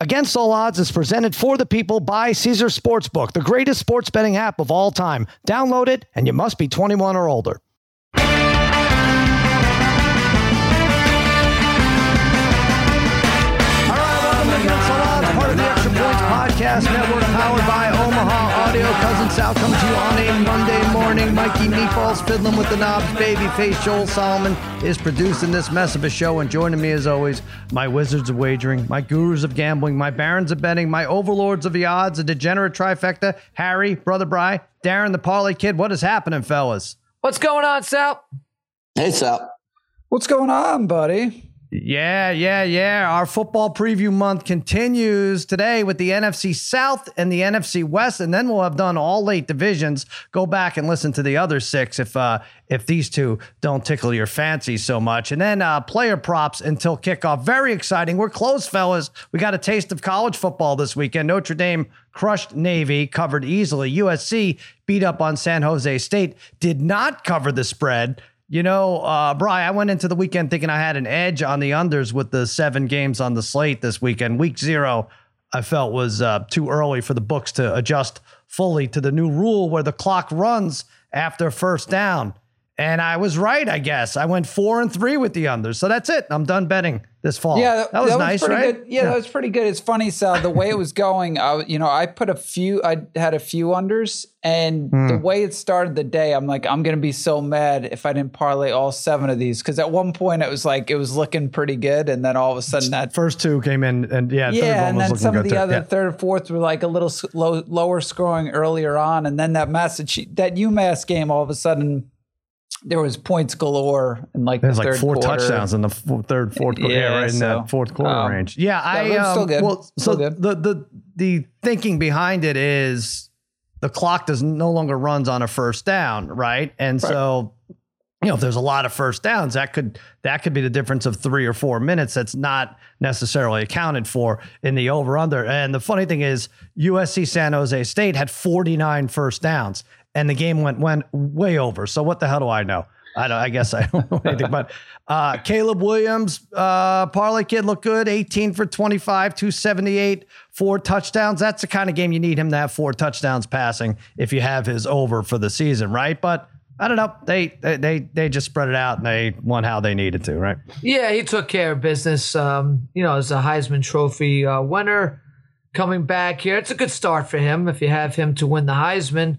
Against All Odds is presented for the people by Caesars Sportsbook, the greatest sports betting app of all time. Download it, and you must be 21 or older. All right, welcome to Against All Odds, part of the Extra Points Podcast Network, powered by Omaha Audio. Cousin Sal comes to you on a Monday morning. Mikey Meatballs fiddling with the knobs. Babyface Joel Solomon is producing this mess of a show, and joining me as always, my wizards of wagering, my gurus of gambling, my barons of betting, my overlords of the odds, a degenerate trifecta, Harry, Brother Bry, Darren the Parlay Kid. What is happening, fellas? What's going on, Sal? Hey, Sal. What's going on, buddy? Yeah, yeah, yeah. Our football preview month continues today with the NFC South and the NFC West, and then we'll have done all eight divisions. Go back and listen to the other six if uh, if these two don't tickle your fancy so much. And then uh, player props until kickoff. Very exciting. We're close, fellas. We got a taste of college football this weekend. Notre Dame crushed Navy, covered easily. USC beat up on San Jose State, did not cover the spread. You know, uh, Bry, I went into the weekend thinking I had an edge on the unders with the seven games on the slate this weekend. Week zero, I felt was uh, too early for the books to adjust fully to the new rule where the clock runs after first down. And I was right, I guess. I went four and three with the unders. So that's it. I'm done betting this fall. Yeah, that, that was that nice, pretty right? Good. Yeah, that was pretty good. It's funny, Sal. The way it was going, I, you know, I put a few. I had a few unders, and Hmm. the way it started the day, I'm like, I'm gonna be so mad if I didn't parlay all seven of these because at one point it was like it was looking pretty good, and then all of a sudden that. First two came in, and yeah, third Yeah, and was then some of the too. other Yeah. third and fourth were like a little low, lower scoring earlier on, and then that Massachusetts, that UMass game, all of a sudden there was points galore in like There's the like four quarter. touchdowns in the f- third, fourth quarter. Yeah, Yeah, right in so, that fourth quarter um, range. Yeah, I um, still good. well, so good. the the the thinking behind it is the clock does no longer runs on a first down, right? And so you know, if there's a lot of first downs, that could that could be the difference of three or four minutes. That's not necessarily accounted for in the over under. And the funny thing is, USC San Jose State had 49 first downs, and the game went went way over. So what the hell do I know? I don't. I guess I don't know anything. But uh, Caleb Williams, uh, parlay kid, looked good. 18 for 25, 278, four touchdowns. That's the kind of game you need him to have four touchdowns passing if you have his over for the season, right? But I don't know. They they they, they just spread it out and they won how they needed to, right? Yeah, he took care of business. Um, you know, as a Heisman Trophy uh, winner coming back here, it's a good start for him if you have him to win the Heisman.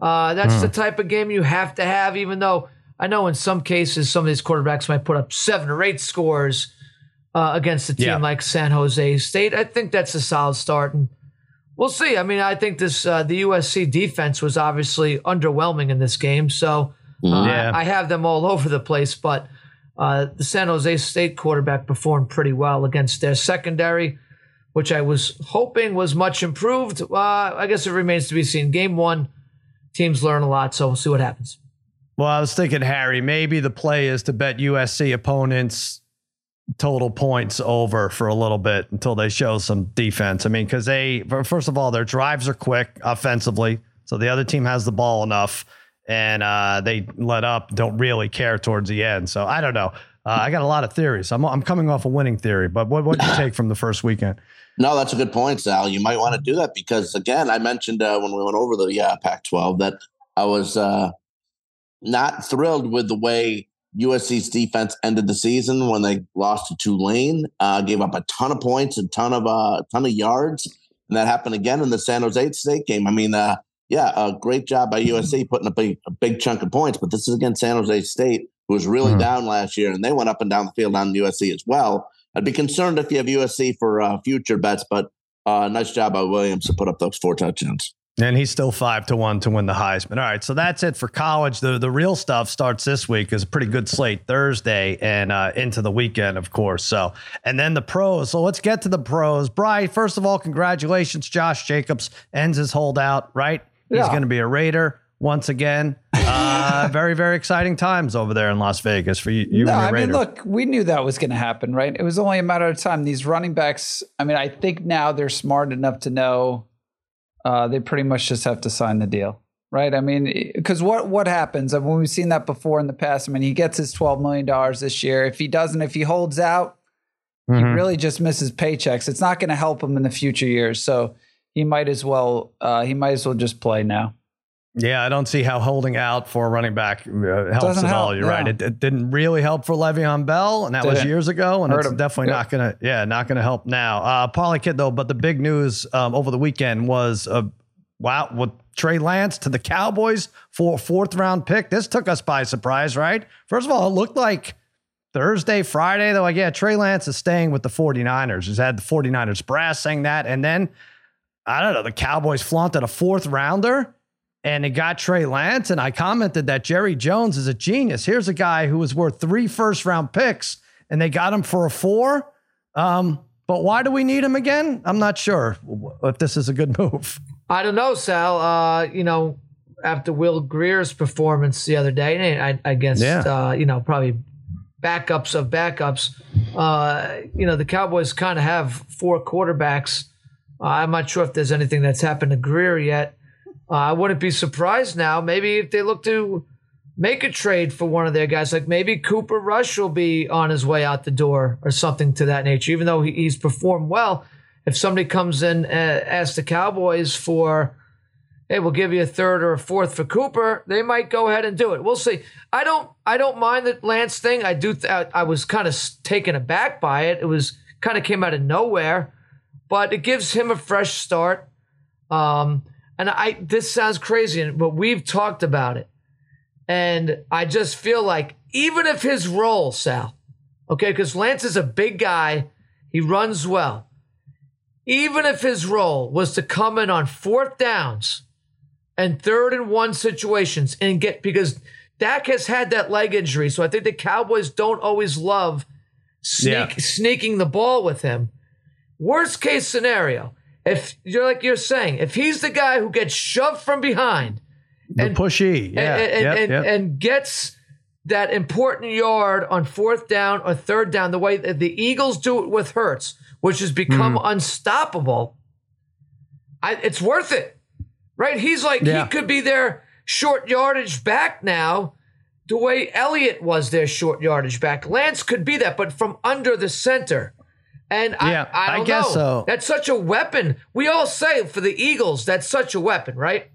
Uh, that's the type of game you have to have, even though I know in some cases some of these quarterbacks might put up seven or eight scores uh, against a team Yeah. like San Jose State. I think that's a solid start, and we'll see. I mean, I think this uh, the USC defense was obviously underwhelming in this game, so uh, Yeah. I have them all over the place. But uh, the San Jose State quarterback performed pretty well against their secondary, which I was hoping was much improved. Uh, I guess it remains to be seen. Game one, teams learn a lot, so we'll see what happens. Well, I was thinking, Harry, maybe the play is to bet USC opponents total points over for a little bit until they show some defense. I mean, because they, first of all, their drives are quick offensively. So the other team has the ball enough and uh, they let up, don't really care towards the end. So I don't know. Uh, I got a lot of theories. I'm, I'm coming off a winning theory, but what what you take from the first weekend? No, that's a good point, Sal. You might want to do that because, again, I mentioned uh, when we went over the uh, Pac-12 that I was uh, not thrilled with the way USC's defense ended the season when they lost to Tulane, uh, gave up a ton of points, a ton of uh, ton of yards, and that happened again in the San Jose State game. I mean, uh, yeah, a great job by USC putting a big a big chunk of points, but this is against San Jose State, who was really Mhm. down last year, and they went up and down the field on USC as well. I'd be concerned if you have USC for uh, future bets, but uh, nice job by Williams to put up those four touchdowns. And he's still five to one to win the Heisman. All right, so that's it for college. The the real stuff starts this week. is a pretty good slate Thursday and uh, into the weekend, of course. So and then the pros. So let's get to the pros. Bry, first of all, congratulations. Josh Jacobs ends his holdout. Right, he's going to be a Raider once again. Uh, very very exciting times over there in Las Vegas for you. you no, I mean, look, we knew that was going to happen, right? It was only a matter of time. These running backs, I mean, I think now they're smart enough to know uh, they pretty much just have to sign the deal, right? I mean, because what what happens? I mean, we've seen that before in the past. I mean, he gets his twelve million dollars this year. If he doesn't, if he holds out, he really just misses paychecks. It's not going to help him in the future years. So he might as well uh, he might as well just play now. Yeah, I don't see how holding out for a running back uh, helps Doesn't at all. You're yeah. right. It, it didn't really help for Le'Veon Bell, and that was Didn't. years ago, and Hurt it's him. definitely Yeah. not gonna. Yeah, not gonna help now. Uh, Kid though, but the big news um, over the weekend was uh, wow, with Trey Lance to the Cowboys for a fourth round pick. This took us by surprise, right? First of all, it looked like Thursday, Friday, though, like, yeah, Trey Lance is staying with the 49ers. He's had the 49ers brass saying that. And then, I don't know, the Cowboys flaunted a fourth rounder and it got Trey Lance. And I commented that Jerry Jones is a genius. Here's a guy who was worth three first round picks and they got him for a four. Um, but why do we need him again? I'm not sure if this is a good move. I don't know, Sal. Uh, you know, after Will Grier's performance the other day, I, I guess, Yeah. uh, you know, probably backups of backups. Uh, you know, the Cowboys kind of have four quarterbacks. Uh, I'm not sure if there's anything that's happened to Greer yet. Uh, I wouldn't be surprised now. Maybe if they look to make a trade for one of their guys, like maybe Cooper Rush will be on his way out the door or something to that nature, even though he, he's performed well. If somebody comes in and asks the Cowboys for, hey, we'll give you a third or a fourth for Cooper, they might go ahead and do it. We'll see. I don't, I don't mind the Lance thing. I do. Th- I, I was kind of taken aback by it. It was kind of came out of nowhere, but it gives him a fresh start. Um, and I, this sounds crazy, but we've talked about it. And I just feel like even if his role, Sal, okay, because Lance is a big guy, he runs well. Even if his role was to come in on fourth downs and third and one situations and get because Dak has had that leg injury, so I think the Cowboys don't always love sneak, Yeah. sneaking the ball with him. Worst case scenario, if you're like you're saying, if he's the guy who gets shoved from behind The And- pushy. Yeah. and, and, yep, and, yep. and gets that important yard on fourth down or third down, the way that the Eagles do it with Hurts, which has become Hmm. unstoppable, I, it's worth it, right? He's like, Yeah. he could be their short yardage back now, the way Elliott was their short yardage back. Lance could be that, but from under the center. And Yeah, I, I I don't guess know. so. That's such a weapon. We all say for the Eagles, that's such a weapon, right?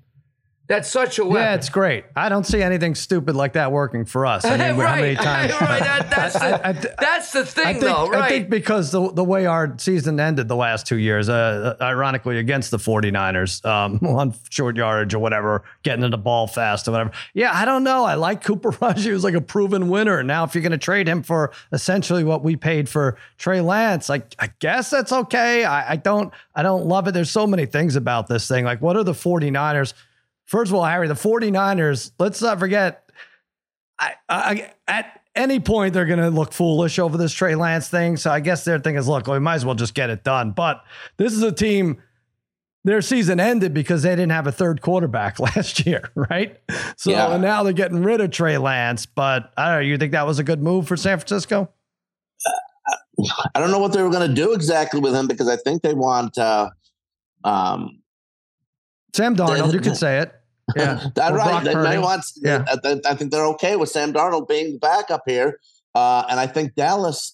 That's such a weapon. Yeah, it's great. I don't see anything stupid like that working for us. I mean, right. how many times? right. That, that's, the, I- I- I- that's the thing, think, though, right? I think because the, the way our season ended the last two years, uh, ironically against the 49ers um, on short yardage or whatever, getting to the ball fast or whatever. Yeah, I don't know. I like Cooper Rush. He was like a proven winner. Now, if you're going to trade him for essentially what we paid for Trey Lance, like I guess that's okay. I, I don't I don't love it. There's so many things about this thing. Like, what are the 49ers? First of all, Harry, the 49ers, let's not forget I, I at any point they're going to look foolish over this Trey Lance thing. So I guess their thing is, look, we might as well just get it done. But this is a team. Their season ended because they didn't have a third quarterback last year, right? So Yeah. now they're getting rid of Trey Lance. But I don't know. You think that was a good move for San Francisco? I don't know what they were going to do exactly with him because I think they want. Uh, um, Sam Darnold, you could say it. Yeah, That's Or right. Brock They may want. Yeah. I, think they're okay with Sam Darnold being the backup here, uh, and I think Dallas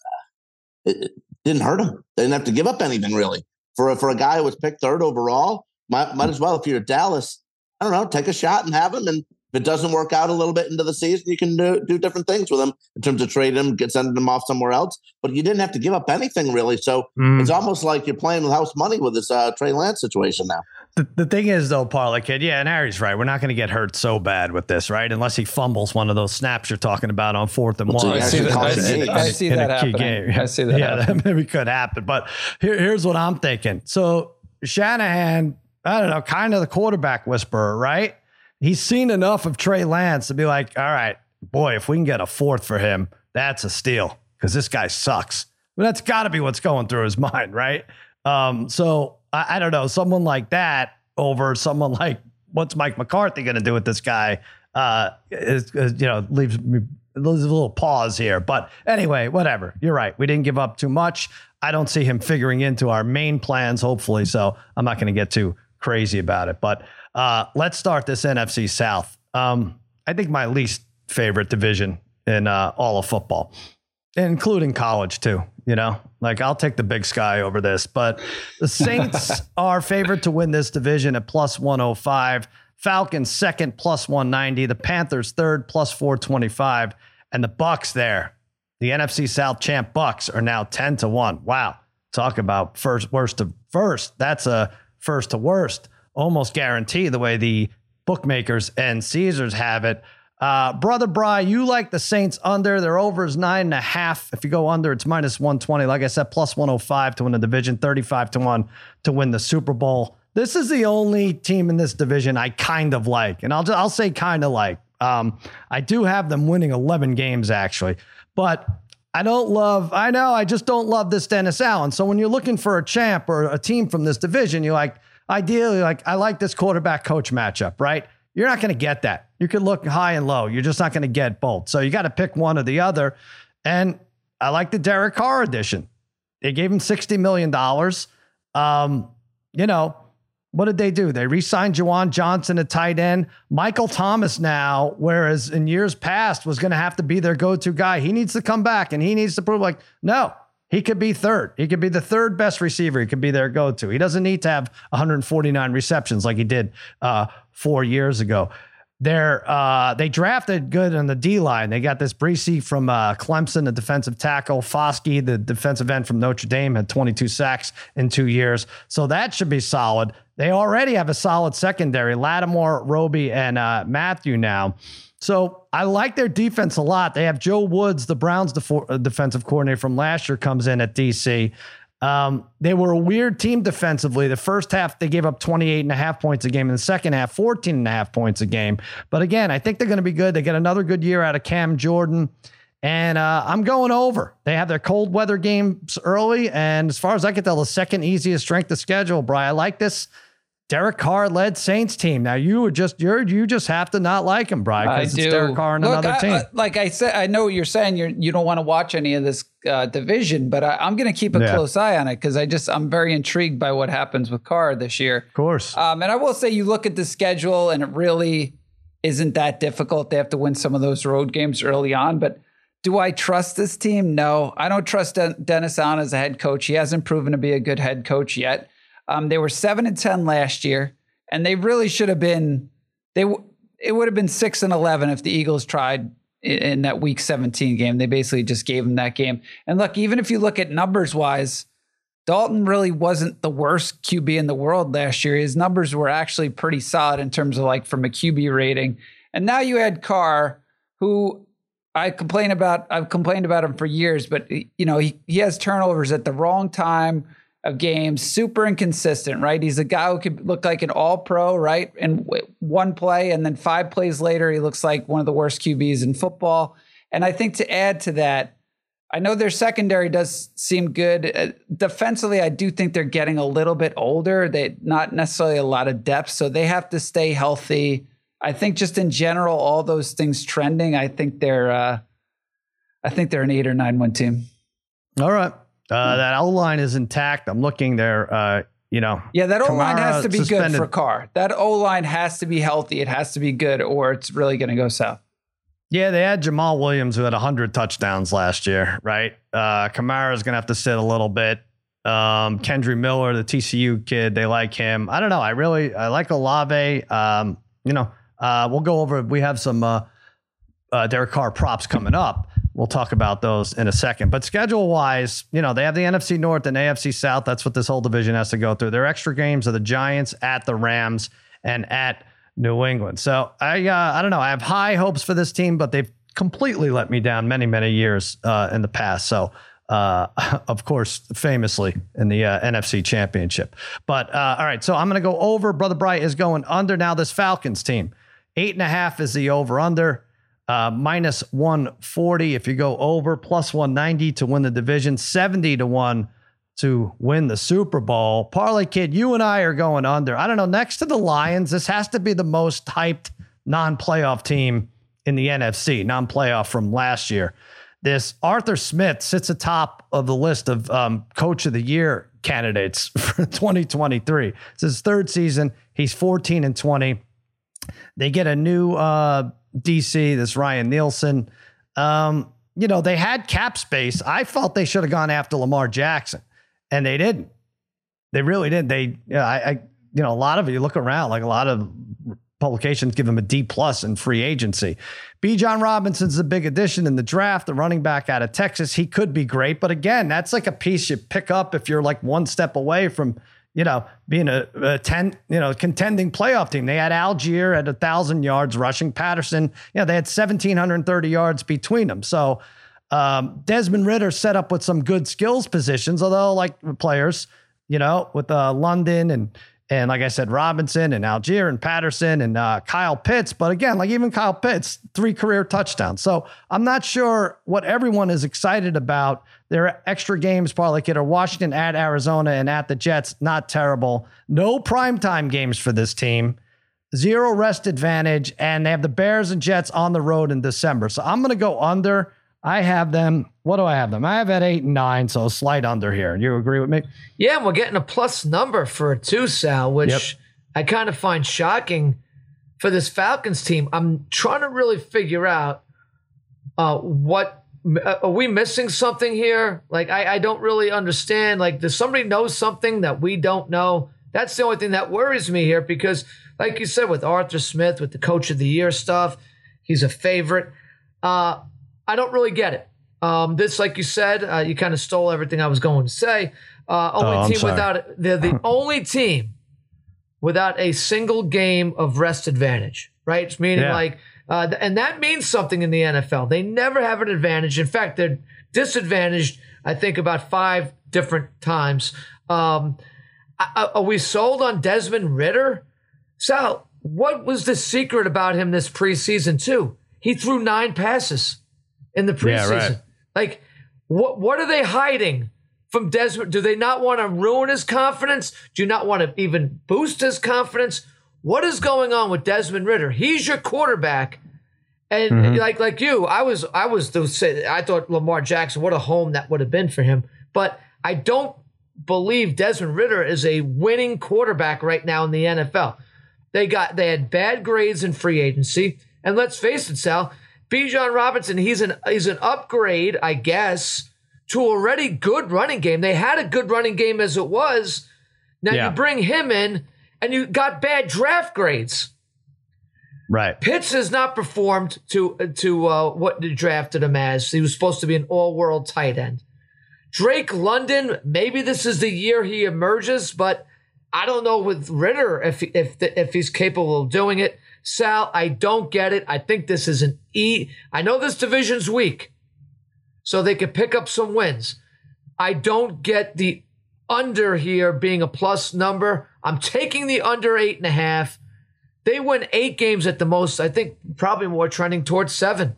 uh, it, didn't hurt him. They didn't have to give up anything really for a, for a guy who was picked third overall. Might might as well if you're Dallas. I don't know. Take a shot and have him, and if it doesn't work out a little bit into the season, you can do, do different things with him in terms of trading him, get sending him off somewhere else. But you didn't have to give up anything really. So Mm. it's almost like you're playing with house money with this uh, Trey Lance situation now. The, the thing is, though, Parlay Kid, yeah, and Harry's right. We're not going to get hurt so bad with this, right? Unless he fumbles one of those snaps you're talking about on fourth and Well, one. I see that, I see. I see that happening. I see that yeah, happening. that maybe could happen. But here, here's what I'm thinking. So Shanahan, I don't know, kind of the quarterback whisperer, right? He's seen enough of Trey Lance to be like, all right, boy, if we can get a fourth for him, that's a steal because this guy sucks. But that's got to be what's going through his mind, right? Um, so I, I don't know, someone like that over someone like what's Mike McCarthy going to do with this guy? Uh, is, is, you know, leaves me there's a little pause here. But anyway, whatever. You're right. We didn't give up too much. I don't see him figuring into our main plans, hopefully. So I'm not going to get too crazy about it. But uh, let's start this NFC South. Um, I think my least favorite division in uh, all of football, including college too. You know, like I'll take the big sky over this. But the Saints are favored to win this division at plus 105. Falcons second plus 190. The Panthers third plus 425. And the Bucs there, the NFC South champ Bucs are now 10 to 1. Wow. Talk about first worst to first. That's a first to worst. Almost guarantee the way the bookmakers and Caesars have it. Uh, Brother Bry, you like the Saints under. Their over is nine and a half. If you go under, it's minus 120. Like I said, plus 105 to win the division, 35 to 1 to win the Super Bowl. This is the only team in this division I kind of like. And I'll, I'll say kind of like. Um, I do have them winning 11 games, actually. But I don't love, I know, I just don't love this Dennis Allen. So when you're looking for a champ or a team from this division, you're like, ideally, like, I like this quarterback coach matchup, right? You're not going to get that. You could look high and low. You're just not going to get both. So you got to pick one or the other. And I like the Derek Carr edition. They gave him $60 million. Um, you know, what did they do? They re-signed Juwan Johnson, a tight end. Michael Thomas now, whereas in years past was going to have to be their go-to guy. He needs to come back and he needs to prove like, no, he could be third. He could be the third best receiver. He could be their go-to. He doesn't need to have 149 receptions like he did uh, four years ago. They're uh, they drafted good on the D line. They got this Bresee from uh, Clemson, the defensive tackle. Foskey, the defensive end from Notre Dame, had 22 sacks in two years, so that should be solid. They already have a solid secondary: Lattimore, Roby, and uh, Mathieu now. So I like their defense a lot. They have Joe Woods, the Browns uh, defensive coordinator from last year, comes in at DC. Um, they were a weird team defensively. The first half, they gave up 28 and a half points a game. In the second half, 14 and a half points a game. But again, I think they're going to be good. They get another good year out of Cam Jordan. And uh, I'm going over. They have their cold weather games early. And as far as I can tell, the second easiest strength of schedule, Brian. I like this. Derek Carr led Saints team. Now you would just you're you just have to not like him, Brian, because it's Derek Carr and Look, another I, team. I, like I said, I know what you're saying. You're you don't want to watch any of this uh, division, but I, am going to keep a yeah. close eye on it because I just I'm very intrigued by what happens with Carr this year. Of course. Um, and I will say, you look at the schedule, and it really isn't that difficult. They have to win some of those road games early on, but. Do I trust this team? No, I don't trust Dennis Allen as a head coach. He hasn't proven to be a good head coach yet. Um, they were seven and ten last year and they really should have been. They it would have been six and eleven if the Eagles tried in that Week 17 game. They basically just gave them that game. And look, even if you look at numbers wise, Dalton really wasn't the worst QB in the world last year. His numbers were actually pretty solid in terms of like from a QB rating. And now you had Carr, who I complain about. I've complained about him for years, but you know he he has turnovers at the wrong time of games, super inconsistent, right? He's a guy who could look like an all pro, right? And one play, and then five plays later, he looks like one of the worst QBs in football. And I think to add to that, I know their secondary does seem good. Uh, defensively, I do think they're getting a little bit older. They not necessarily a lot of depth, so they have to stay healthy. I think just in general, all those things trending. I think they're, uh, I think they're an eight or nine one team. All right. Uh, that O line is intact. I'm looking there. Uh, you know, yeah, that O line has to be suspended. good for Carr. That O line has to be healthy. It has to be good, or it's really going to go south. Yeah, they had Jamaal Williams who had 100 touchdowns last year, right? Uh, Kamara's going to have to sit a little bit. Um, Kendre Miller, the TCU kid, they like him. I don't know. I really I like Olave. Um, you know, uh, we'll go over. We have some uh, uh, Derek Carr props coming up. We'll talk about those in a second. But schedule wise, you know, they have the NFC North and AFC South. That's what this whole division has to go through. Their extra games are the Giants at the Rams and at New England. So I, uh, I don't know. I have high hopes for this team, but they've completely let me down many, many years uh, in the past. So, uh, of course, famously in the uh, NFC Championship. But uh, all right, so I'm going to go over. Brother Bright is going under now. This Falcons team, eight and a half is the over under. Uh, minus 140 if you go over, plus 190 to win the division, 70 to 1 to win the Super Bowl. Parlay Kid, you and I are going under. I don't know, next to the Lions, this has to be the most hyped non playoff team in the NFC, non playoff from last year. This Arthur Smith sits atop of the list of um, Coach of the Year candidates for 2023. It's his third season. He's 14 and 20. They get a new uh, DC, this Ryan Nielsen. Um, you know, they had cap space. I felt they should have gone after Lamar Jackson, and they didn't. They really didn't. They, you know, I, I, you know, a lot of it. You look around, like a lot of publications give him a D plus in free agency. Bijan Robinson's a big addition in the draft, the running back out of Texas. He could be great, but again, that's like a piece you pick up if you're like one step away from you know, being a, a 10, you know, contending playoff team. They had Allgeier at a thousand yards rushing Patterson. You know, they had 1,730 yards between them. So um, Desmond Ridder set up with some good skills positions, although like players, you know, with uh, London and and like I said, Robinson and Allgeier and Patterson and uh, Kyle Pitts. But again, like even Kyle Pitts, three career touchdowns. So I'm not sure what everyone is excited about. There are extra games, probably like it are Washington at Arizona and at the Jets. Not terrible. No primetime games for this team. Zero rest advantage. And they have the Bears and Jets on the road in December. So I'm going to go under. I have them. What do I have them? I have at eight and nine, so slight under here. You agree with me? Yeah, and we're getting a plus number for a two, Sal, which yep. I kind of find shocking for this Falcons team. I'm trying to really figure out uh, what uh, are we missing something here? Like I, I don't really understand. Like, does somebody know something that we don't know? That's the only thing that worries me here because, like you said, with Arthur Smith, with the Coach of the Year stuff, he's a favorite. Uh, I don't really get it. Um, this, like you said, uh, you kind of stole everything I was going to say. Uh, only oh, team sorry. without they're the only team without a single game of rest advantage, right? It's Meaning yeah. like, uh, and that means something in the NFL. They never have an advantage. In fact, they're disadvantaged. I think about five different times. Um, are we sold on Desmond Ridder? Sal, what was the secret about him this preseason too? He threw nine passes in the preseason. Yeah, right. Like, what what are they hiding from Desmond? Do they not want to ruin his confidence? Do you not want to even boost his confidence? What is going on with Desmond Ridder? He's your quarterback. And mm-hmm. like like you, I was I was the I thought Lamar Jackson, what a home that would have been for him. But I don't believe Desmond Ridder is a winning quarterback right now in the NFL. They got they had bad grades in free agency, and let's face it, Sal, Bijan Robinson, he's an he's an upgrade, I guess, to already good running game. They had a good running game as it was. Now yeah. you bring him in, and you got bad draft grades. Right. Pitts has not performed to to uh, what they drafted him as. He was supposed to be an all world tight end. Drake London, maybe this is the year he emerges, but I don't know with Ridder if if if he's capable of doing it. Sal, I don't get it. I think this is an E. I know this division's weak, so they could pick up some wins. I don't get the under here being a plus number. I'm taking the under eight and a half. They win eight games at the most. I think probably more trending towards seven.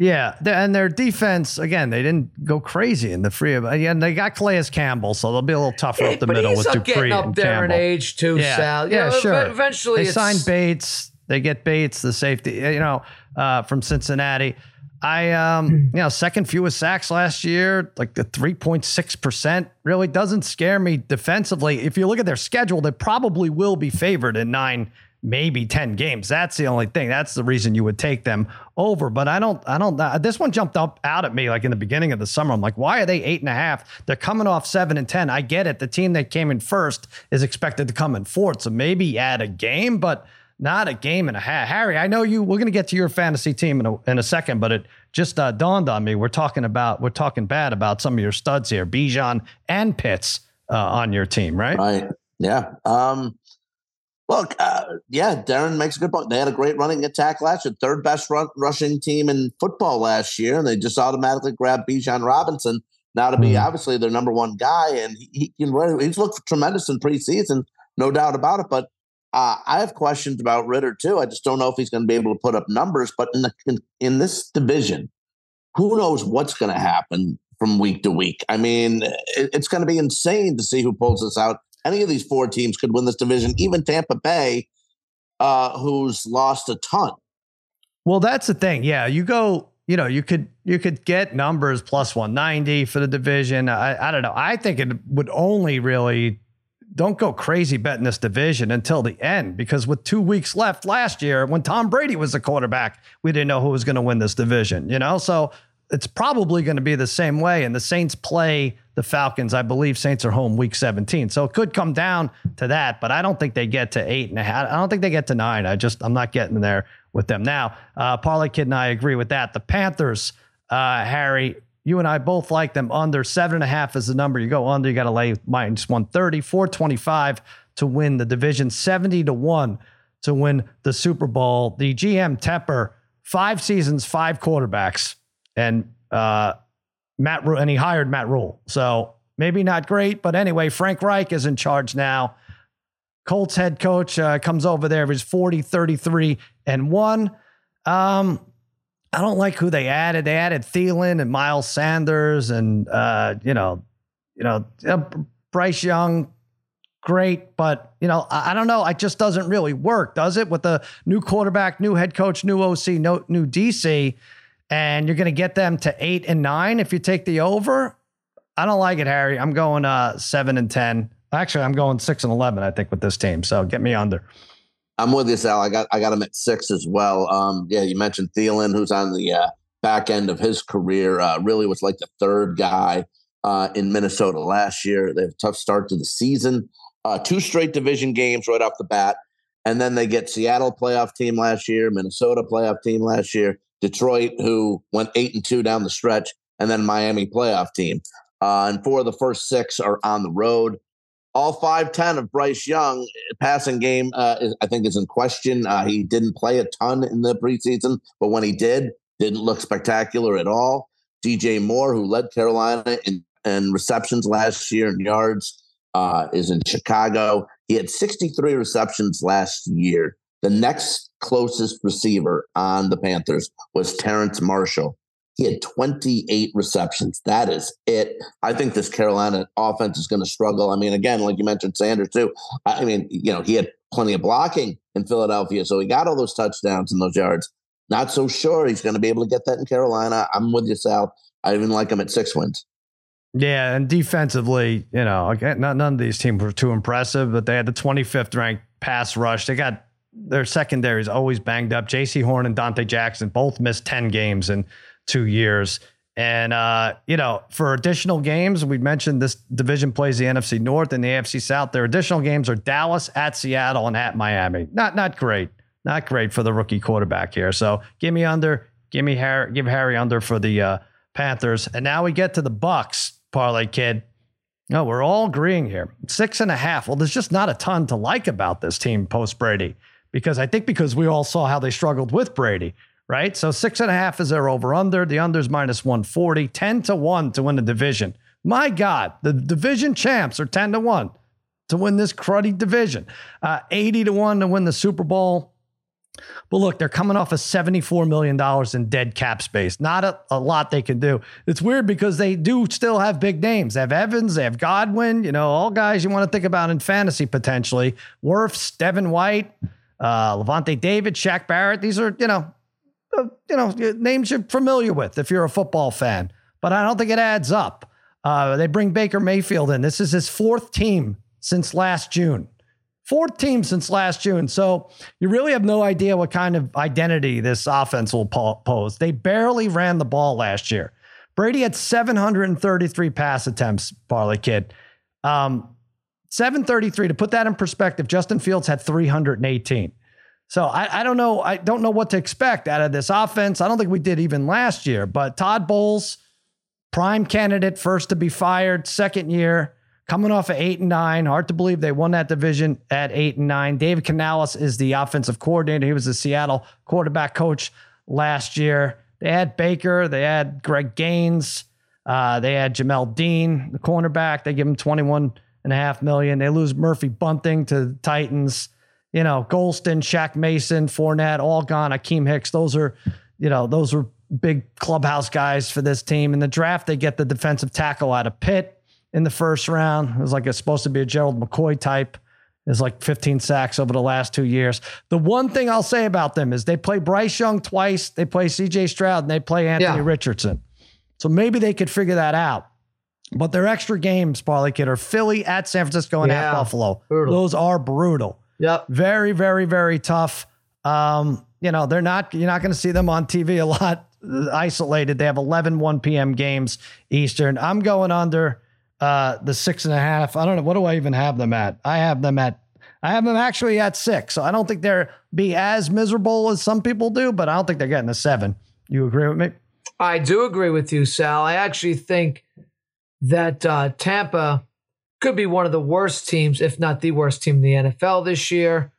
Yeah, and their defense again, they didn't go crazy in the free. And they got Calais Campbell, so they'll be a little tougher up the middle with Dupree getting up and there Campbell. in age too, yeah. Sal. You yeah, sure. Eventually, they signed Bates. They get Bates, the safety, you know, uh, from Cincinnati. I, um, you know, second fewest sacks last year, like the 3.6% really doesn't scare me defensively. If you look at their schedule, they probably will be favored in nine maybe 10 games. That's the only thing. That's the reason you would take them over. But I don't, I don't, uh, this one jumped up out at me like in the beginning of the summer. I'm like, why are they eight and a half? They're coming off seven and 10. I get it. The team that came in first is expected to come in fourth. So maybe add a game, but not a game and a half. Harry, I know you, we're going to get to your fantasy team in a, in a second, but it just uh, dawned on me. We're talking about, we're talking bad about some of your studs here, Bijan and Pitts uh, on your team, right? Right. Yeah. Um, Look, uh, yeah, Darren makes a good point. They had a great running attack last year, third best run, rushing team in football last year, and they just automatically grabbed Bijan Robinson now to be mm. obviously their number one guy, and he, he can he's looked tremendous in preseason, no doubt about it. But uh, I have questions about Ridder too. I just don't know if he's going to be able to put up numbers. But in, the, in, in this division, who knows what's going to happen from week to week? I mean, it, it's going to be insane to see who pulls this out any of these four teams could win this division, even Tampa Bay, uh, who's lost a ton. Well, that's the thing. Yeah, you go. You know, you could you could get numbers plus 190 for the division. I, I don't know. I think it would only really don't go crazy betting this division until the end because with two weeks left last year, when Tom Brady was the quarterback, we didn't know who was going to win this division. You know, so it's probably going to be the same way. And the Saints play the Falcons. I believe Saints are home week 17. So it could come down to that, but I don't think they get to eight and a half. I don't think they get to nine. I just, I'm not getting there with them. Now, uh, Parlay Kid and I agree with that. The Panthers, uh, Harry, you and I both like them under seven and a half is the number. You go under, you got to lay minus 130, 425 to win the division, 70 to one to win the Super Bowl. The GM Tepper, five seasons, five quarterbacks and uh, Matt Rhule, and he hired Matt Rhule. So maybe not great, but anyway, Frank Reich is in charge now. Colts head coach uh, comes over there. He's 40, 33, and one. Um, I don't like who they added. They added Thielen and Miles Sanders and uh, you know, you know, uh, Bryce Young, great, but you know, I, I, don't know. It just doesn't really work, does it? With the new quarterback, new head coach, new OC, no, new DC and you're going to get them to eight and nine if you take the over. I don't like it, Harry. I'm going uh, seven and ten. Actually, I'm going six and eleven. I think with this team. So get me under. I'm with you, Sal. I got I got him at six as well. Um, yeah, you mentioned Thielen, who's on the uh, back end of his career. Uh, really was like the third guy uh, in Minnesota last year. They have a tough start to the season. Uh, two straight division games right off the bat, and then they get Seattle playoff team last year, Minnesota playoff team last year, Detroit, who went eight and two down the stretch, and then Miami playoff team. Uh, and four of the first six are on the road. All five ten of Bryce Young passing game, uh, is, I think, is in question. Uh, he didn't play a ton in the preseason, but when he did, didn't look spectacular at all. DJ Moore, who led Carolina in, in receptions last year in yards, uh, is in Chicago. He had 63 receptions last year. The next closest receiver on the Panthers was Terrace Marshall. He had 28 receptions. That is it. I think this Carolina offense is going to struggle. I mean, again, like you mentioned, Sanders too. I mean, you know, he had plenty of blocking in Philadelphia, so he got all those touchdowns and those yards. Not so sure he's going to be able to get that in Carolina. I'm with you, Sal. I even like him at six wins. Yeah, and defensively, you know, again, none of these teams were too impressive, but they had the 25th ranked pass rush. They got their secondary is always banged up. Jaycee Horn and Donte Jackson both missed 10 games in two years. And, uh, you know, for additional games, we mentioned this division plays the NFC North and the AFC South. Their additional games are Dallas, at Seattle, and at Miami. Not not great. Not great for the rookie quarterback here. So give me under, give me Harry, give Harry under for the uh, Panthers. And now we get to the Bucs, parlay kid. No, we're all agreeing here. Six and a half. Well, there's just not a ton to like about this team post Brady because I think because we all saw how they struggled with Brady, right? So six and a half is their over under. The under's minus 140, 10 to 1 to win the division. My God, the division champs are 10 to 1 to win this cruddy division, uh, 80 to 1 to win the Super Bowl. But look, they're coming off of $74 million in dead cap space. Not a, a, lot they can do. It's weird because they do still have big names. They have Evans, they have Godwin, you know, all guys you want to think about in fantasy potentially. Wirfs, Devin White uh, Lavonte David, Shaq Barrett. These are, you know, uh, you know, names you're familiar with if you're a football fan, but I don't think it adds up. Uh, they bring Baker Mayfield in. This is his fourth team since last June. Fourth team since last June. So you really have no idea what kind of identity this offense will pose. They barely ran the ball last year. Brady had 733 pass attempts, Parlay Kid. Um, 733 to put that in perspective justin fields had 318 so I, I, don't know i don't know what to expect out of this offense. I don't think we did even last year but todd bowles prime candidate first to be fired second year coming off of eight and nine. Hard to believe they won that division at eight and nine. David canales is the offensive coordinator. He was the seattle quarterback coach last year. They had baker they had greg gaines uh, they had jamel dean the cornerback. They give him 21 and a half million. They lose Murphy Bunting to the Titans. You know, Gholston, Shaq Mason, Fournette, all gone. Akiem Hicks. Those are, you know, those were big clubhouse guys for this team. In the draft, they get the defensive tackle out of Pitt in the first round. It was like it's supposed to be a Gerald McCoy type. Is like 15 sacks over the last two years. The one thing I'll say about them is they play Bryce Young twice, they play CJ Stroud, and they play Anthony yeah. Richardson. So maybe they could figure that out. But their extra games, Parlay Kid, are Philly at San Francisco and yeah, at Buffalo. Brutal. Those are brutal. Yep. Very, very, very tough. Um, you know, they're not, you're not going to see them on TV a lot isolated. They have 11 1 p.m. games Eastern. I'm going under uh, the six and a half. I don't know. What do I even have them at? I have them at, I have them actually at six. So I don't think they're be as miserable as some people do, but I don't think they're getting a seven. You agree with me? I do agree with you, Sal. I actually think that uh, Tampa could be one of the worst teams, if not the worst team in the NFL this year.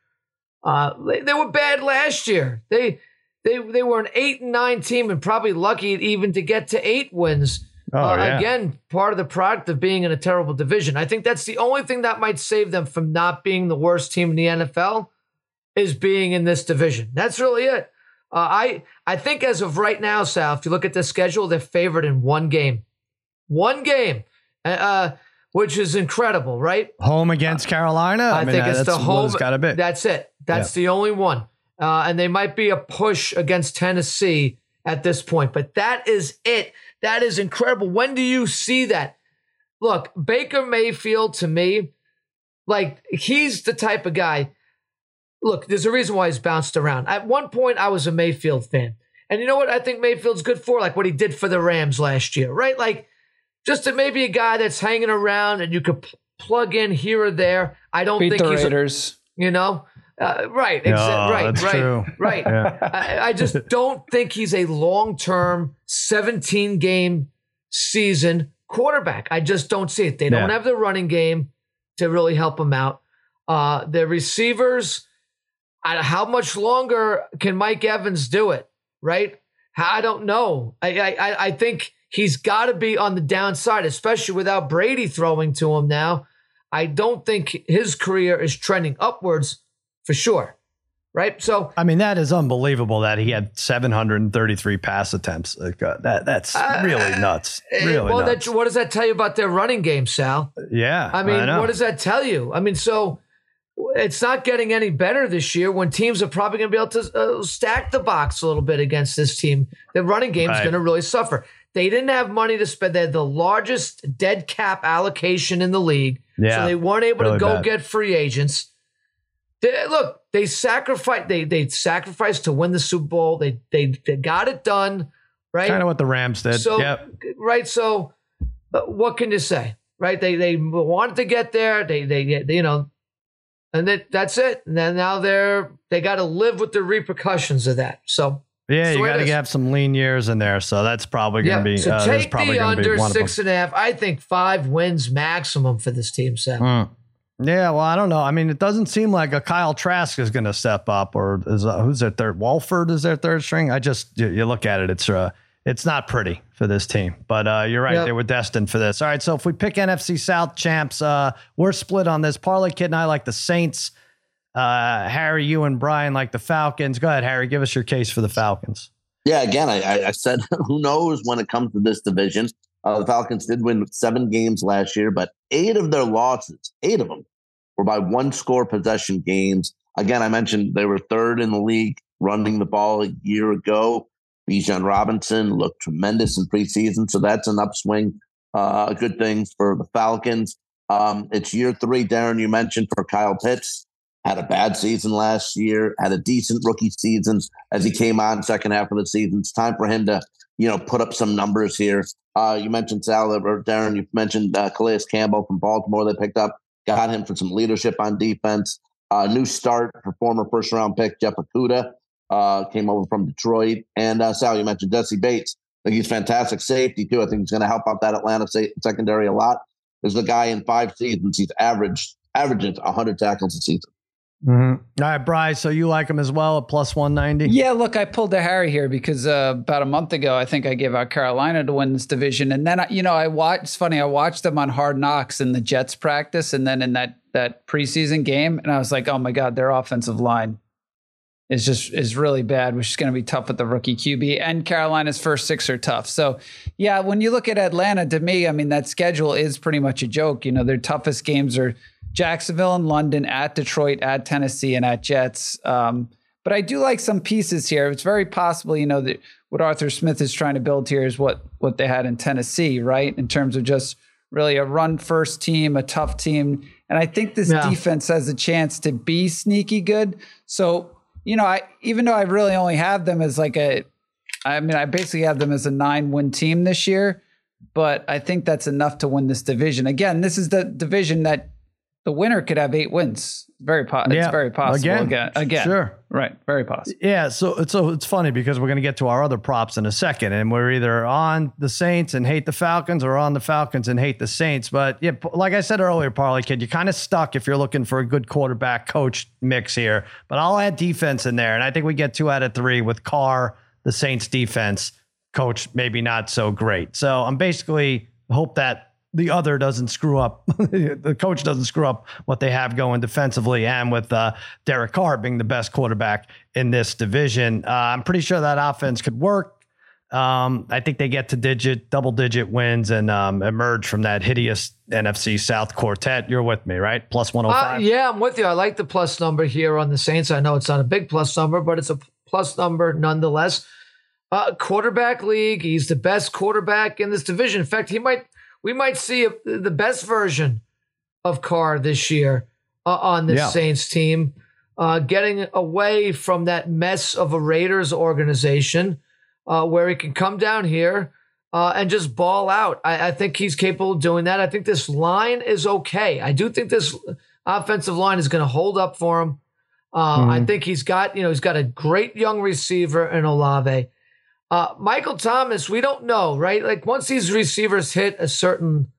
Uh, they, they, were bad last year. They they they were an eight and nine team, and probably lucky even to get to eight wins. Oh, uh, yeah. Again, part of the product of being in a terrible division. I think that's the only thing that might save them from not being the worst team in the NFL is being in this division. That's really it. Uh, I I think as of right now, Sal, if you look at the schedule, they're favored in one game, one game. Uh, which is incredible, right? Home against Carolina. I, I mean, think it's the home. It's got to be. That's it. That's yeah. the only one. Uh, and they might be a push against Tennessee at this point, but that is it. That is incredible. When do you see that? Look, Baker Mayfield to me, like he's the type of guy. Look, there's a reason why he's bounced around. At one point, I was a Mayfield fan. And you know what I think Mayfield's good for? Like what he did for the Rams last year, right? Like just to maybe a guy that's hanging around and you could pl- plug in here or there. I don't Beat think the he's Raiders. A, you know, uh, right, exa- no, right, right, true. right. Yeah. I, I just don't think he's a long-term 17 game season quarterback. I just don't see it. They don't yeah. have the running game to really help him out. Uh, the receivers, how much longer can Mike Evans do it? Right? I don't know. I I, I think he's got to be on the downside, especially without Brady throwing to him now. I don't think his career is trending upwards for sure. Right. So, I mean, that is unbelievable that he had 733 pass attempts. Like, uh, that That's uh, really nuts. Eh, really well, nuts. That, what does that tell you about their running game, Sal? Yeah. I mean, I what does that tell you? I mean, so it's not getting any better this year when teams are probably going to be able to uh, stack the box a little bit against this team. The running game is right. going to really suffer. They didn't have money to spend. They had the largest dead cap allocation in the league. Yeah, so they weren't able really to go bad. get free agents. They, look, they sacrificed. They they sacrificed to win the Super Bowl. They they they got it done. Right. Kind of what the Rams did. So yep. right. So what can you say? Right. They they wanted to get there. They they, they you know, and that that's it. And then now they're they got to live with the repercussions of that. So yeah, you got to have some lean years in there, so that's probably going to yeah, be. So uh, take the under six and a half. I think five wins maximum for this team. So. Mm. Yeah, well, I don't know. I mean, it doesn't seem like a Kyle Trask is going to step up, or is uh, who's their third? Wolford is their third string. I just you, you look at it, it's uh, it's not pretty for this team. But uh, you're right, yep. they were destined for this. All right, so if we pick NFC South champs, uh, we're split on this. Parlay Kid and I like the Saints. Uh, Harry, you and Brian like the Falcons. Go ahead, Harry. Give us your case for the Falcons. Yeah, again, I, I said who knows when it comes to this division. Uh, the Falcons did win seven games last year, but eight of their losses, eight of them, were by one score possession games. Again, I mentioned they were third in the league running the ball a year ago. Bijan Robinson looked tremendous in preseason, so that's an upswing. Uh, good things for the Falcons. Um, it's year three, Darren. You mentioned for Kyle Pitts had a bad season last year, had a decent rookie season as he came on second half of the season. It's time for him to, you know, put up some numbers here. Uh, you mentioned Sal or Darren, you mentioned uh, Calais Campbell from Baltimore. They picked up, got him for some leadership on defense. Uh, new start for former first round pick Jeff Okudah uh, came over from Detroit. And uh, Sal, you mentioned Jessie Bates. I think he's fantastic safety too. I think he's going to help out that Atlanta secondary a lot. There's a guy in five seasons he's averaged averages 100 tackles a season. Mm-hmm. All right, Bryce. So you like him as well at plus 190? Yeah, look, I pulled the Harry here because uh, about a month ago, I think I gave out Carolina to win this division. And then, you know, I watched, it's funny, I watched them on Hard Knocks in the Jets practice and then in that, that preseason game. And I was like, oh my God, their offensive line is just is really bad, which is going to be tough with the rookie QB. And Carolina's first six are tough. So, yeah, when you look at Atlanta, to me, I mean, that schedule is pretty much a joke. You know, their toughest games are – Jacksonville and London, at Detroit, at Tennessee, and at Jets. Um, but I do like some pieces here. It's very possible, you know, that what Arthur Smith is trying to build here is what what they had in Tennessee, right? In terms of just really a run first team, a tough team. And I think this yeah. defense has a chance to be sneaky good. So, you know, I even though I really only have them as like a I mean, I basically have them as a nine win team this year, but I think that's enough to win this division. Again, this is the division that the winner could have eight wins. Very po- Yeah. It's very possible. Again. Again, again, Sure. right? Very possible. Yeah, so so it's funny because we're going to get to our other props in a second, and we're either on the Saints and hate the Falcons, or on the Falcons and hate the Saints. But yeah, like I said earlier, Parlay Kid, you're kind of stuck if you're looking for a good quarterback coach mix here. But I'll add defense in there, and I think we get two out of three with Carr, the Saints defense, coach maybe not so great. So I'm basically hope that the other doesn't screw up, the coach doesn't screw up what they have going defensively, and with uh, Derek Carr being the best quarterback in this division, uh, I'm pretty sure that offense could work. Um, I think they get to digit, double digit wins and um, emerge from that hideous NFC South quartet. You're with me, right? Plus Uh, 105. yeah, I'm with you. I like the plus number here on the Saints. I know it's not a big plus number, but it's a plus number nonetheless. Uh, quarterback league. He's the best quarterback in this division. In fact, he might. We might see a, the best version of Carr this year uh, on the Yeah. Saints team, uh, getting away from that mess of a Raiders organization, uh, where he can come down here uh, and just ball out. I, I think he's capable of doing that. I think this line is okay. I do think this offensive line is going to hold up for him. Uh, I think he's got, you know, he's got a great young receiver in Olave. Uh, Michael Thomas, we don't know, right? Like once these receivers hit a certain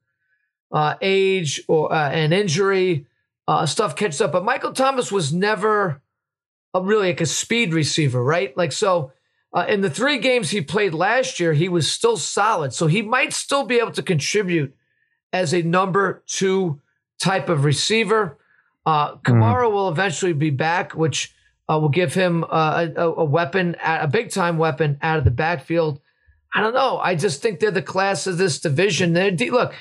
uh, age or uh, an injury, uh, stuff catches up. But Michael Thomas was never a, really like a speed receiver, right? Like so, uh, in the three games he played last year, he was still solid. So he might still be able to contribute as a number two type of receiver. Uh, Kamara will eventually be back, which uh, will give him uh, a, a weapon, a big time weapon out of the backfield. I don't know. I just think they're the class of this division. They're de- look,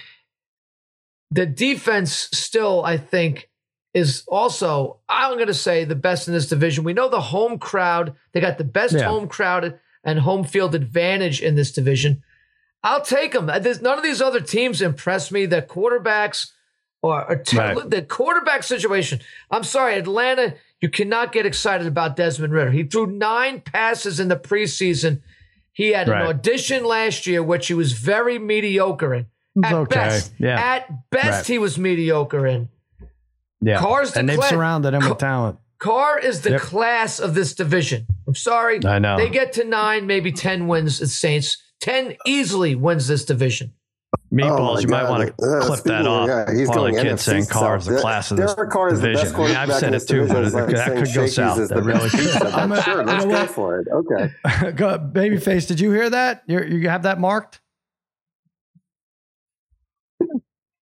the defense still, I think, is also, I'm going to say, the best in this division. We know the home crowd, they got the best Yeah. home crowd and home field advantage in this division. I'll take them. There's, none of these other teams impress me. The quarterbacks or, or t- Right. the quarterback situation. I'm sorry, Atlanta, you cannot get excited about Desmond Ridder. He threw nine passes in the preseason. He had Right. an audition last year, which he was very mediocre in. At okay. best, Yeah. at best, Right. he was mediocre in. yeah. Carr's the and they've cla- surrounded him Ca- with talent. Carr is the Yep. class of this division. I'm sorry. I know. They get to nine, maybe 10 wins as Saints. 10 easily wins this division. Meatballs, Oh my you might want to Uh, clip that of- off. yeah, he's Parlay going Kid NFC saying Carr is the South. class of Derek this Carr is the best I mean, I've said it too, but division. it, It's like that could go south. That the really could. I'm a- sure, let's go for it. Okay. Go- Babyface, did you hear that? you you have that marked?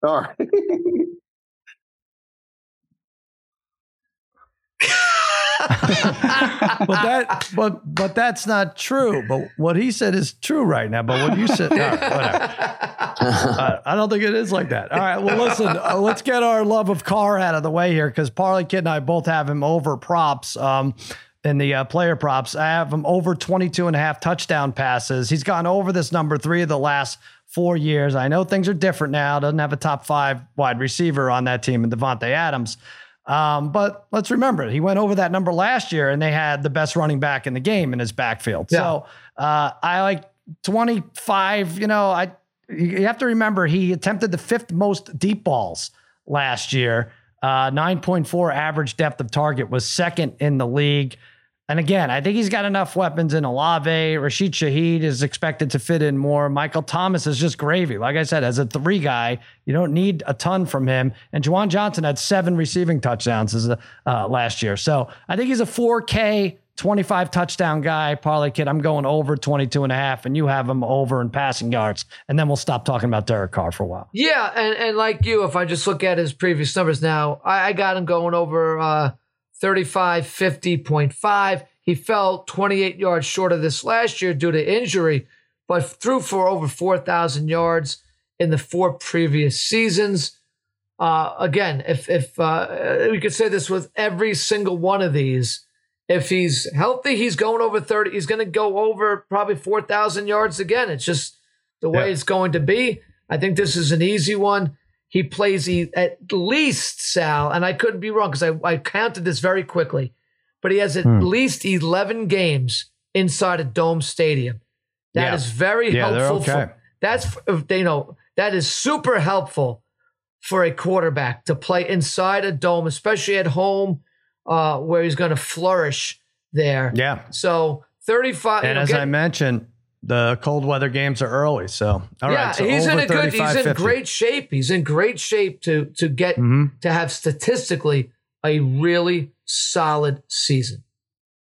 All right. but that but but that's not true. But what he said is true right now. But what you said, no, whatever. I don't think it is like that. All right. Well, listen, uh, let's get our love of Carr out of the way here because Parlay Kid and I both have him over props. Um, in the uh, player props, I have him over 22 and a half touchdown passes. He's gone over this number three of the last four years. I know things are different now. Doesn't have a top five wide receiver on that team in Davante Adams. Um, but let's remember, he went over that number last year and they had the best running back in the game in his backfield. So uh, I like 25, you know, I you have to remember he attempted the fifth most deep balls last year. Uh, 9.4 average depth of target was second in the league. And again, I think he's got enough weapons in Olave. Rashid Shaheed is expected to fit in more. Michael Thomas is just gravy. Like I said, as a three guy, you don't need a ton from him. And Juwan Johnson had seven receiving touchdowns uh, last year. So I think he's a 4K 25 touchdown guy, parlay kid. I'm going over 22 and a half, and you have him over in passing yards. And then we'll stop talking about Derek Carr for a while. Yeah, and, and like you, if I just look at his previous numbers now, I, I got him going over uh, 35, 50.5. He fell 28 yards short of this last year due to injury, but threw for over 4,000 yards in the four previous seasons. Uh, again, if if uh, we could say this with every single one of these, if he's healthy, he's going over 30. He's going to go over probably 4,000 yards again. It's just the way Yeah. it's going to be. I think this is an easy one. He plays e- at least, Sal, and I couldn't be wrong because I, I counted this very quickly, but he has at Hmm. least 11 games inside a dome stadium. That Yeah. is very Yeah, helpful. okay. For, that's you know that is super helpful for a quarterback to play inside a dome, especially at home, uh, where he's going to flourish there. Yeah. So thirty-five. you And know, as get- I mentioned, the cold weather games are early. So, all right. yeah, so he's in a good. He's in 50. great shape. He's in great shape to to get Mhm. to have statistically a really solid season.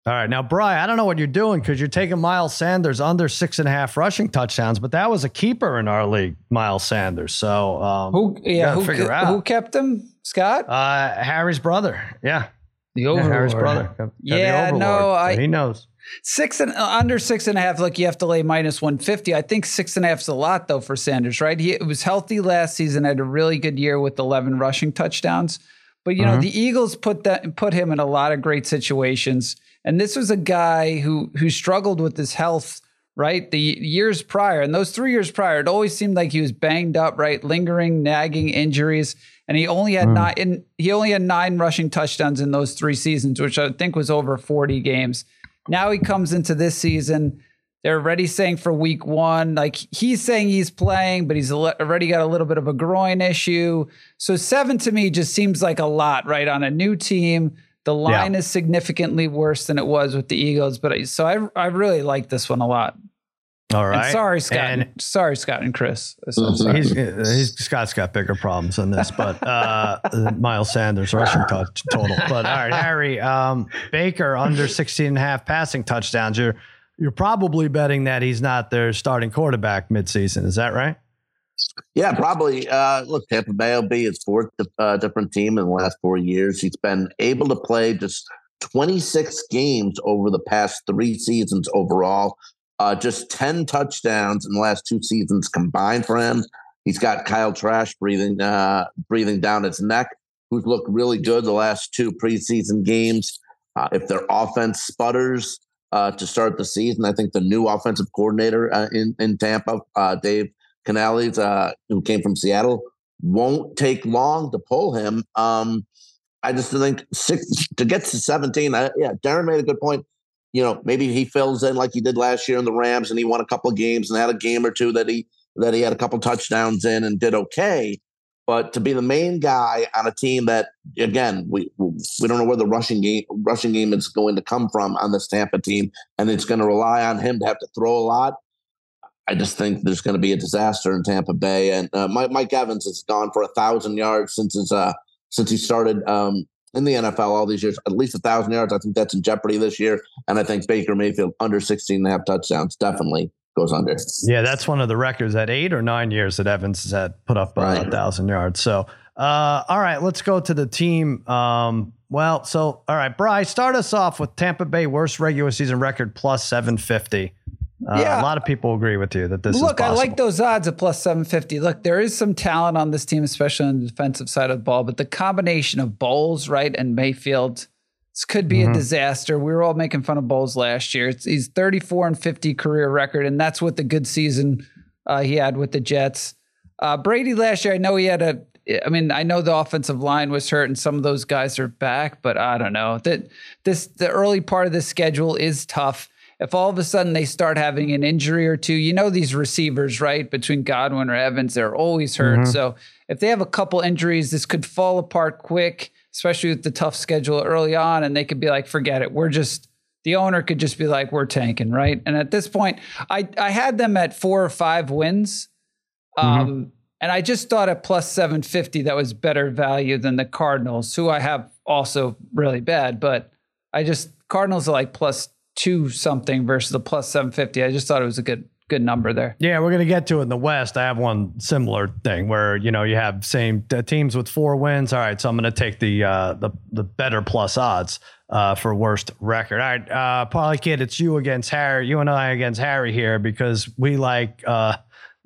All right. Now, Bry, I don't know what you're doing because you're taking Miles Sanders under six and a half rushing touchdowns, but that was a keeper in our league, Miles Sanders. So, um, Who? Yeah. Who, figure ke- out. who kept him? Scott. uh, Harry's brother. Yeah. the Yeah, Harry's brother. Got- got the Yeah, no. I- he knows. Six and uh, under six and a half. Look, you have to lay minus one fifty. I think six and a half is a lot though for Sanders, right? He was healthy last season, had a really good year with eleven rushing touchdowns. But you know, the Eagles put that put him in a lot of great situations. And this was a guy who who struggled with his health, right? The years prior, and those three years prior, it always seemed like he was banged up, right? Lingering, nagging injuries. And he only had nine in, he only had nine rushing touchdowns in those three seasons, which I think was over 40 games. Now he comes into this season. They're already saying for week one, like he's saying he's playing, but he's already got a little bit of a groin issue. So seven to me just seems like a lot, right? On a new team, the line is significantly worse than it was with the Eagles. But I, so I, I really like this one a lot. All And sorry, Scott. And and- sorry, Scott and Chris. So sorry. he's, he's Scott's got bigger problems than this, but uh, Miles Sanders rushing touch total. But all right, Harry um, Baker under 16 and a half passing touchdowns. You're you're probably betting that he's not their starting quarterback midseason. Is that right? Yeah, probably. Uh, look, Tampa Bay will be his fourth uh, different team in the last four years. He's been able to play just 26 games over the past three seasons overall. Uh, just 10 touchdowns in the last two seasons combined for him. He's got Kyle Trask breathing uh, breathing down his neck, who's looked really good the last two preseason games. Uh, if their offense sputters uh, to start the season, I think the new offensive coordinator uh, in in Tampa, uh, Dave Canales, who came from Seattle, won't take long to pull him. Um, I just think six to get to 17. I, yeah, Darren made a good point. You know, maybe he fills in like he did last year in the Rams, and he won a couple of games and had a game or two that he that he had a couple touchdowns in and did okay. But to be the main guy on a team that, again, we we don't know where the rushing game rushing game is going to come from on this Tampa team, and it's going to rely on him to have to throw a lot. I just think there's going to be a disaster in Tampa Bay, and uh, Mike, Mike Evans has gone for a thousand yards since his uh, since he started um, in the NFL all these years, at least a thousand yards. I think that's in jeopardy this year, and I think Baker Mayfield under 16 and a half touchdowns definitely goes under. Yeah, that's one of the records at eight or nine years that Evans has had put up Right. a thousand yards. So, uh, all right, let's go to the team. Um, well, so all right, Bryce, start us off with Tampa Bay worst regular season record plus seven fifty. Uh, Yeah. a lot of people agree with you that this is Look, I like those odds at plus 750. Look, there is some talent on this team, especially on the defensive side of the ball, but the combination of Bowles, right, and Mayfield, this could be a disaster. We were all making fun of Bowles last year. It's, he's 34 and 50 career record, and that's with the good season uh, he had with the Jets. Uh, Brady last year, I know he had a. I mean, I know the offensive line was hurt, and some of those guys are back, but I don't know that this the early part of the schedule is tough. If all of a sudden they start having an injury or two, you know these receivers, right? Between Godwin or Evans, they're always hurt. So if they have a couple injuries, this could fall apart quick, especially with the tough schedule early on, and they could be like, forget it. We're just the owner could just be like, we're tanking, right? And at this point, I I had them at four or five wins. Um, and I just thought at plus 750 that was better value than the Cardinals, who I have also really bad, but I just Cardinals are like plus two something versus the plus 750. I just thought it was a good good number there. Yeah, we're gonna get to it in the West. I have one similar thing where you know you have same teams with four wins. All right, so I'm gonna take the uh, the the better plus odds uh, for worst record. All right, uh, Parlay Kid, it's you against Harry. You and I against Harry here because we like uh,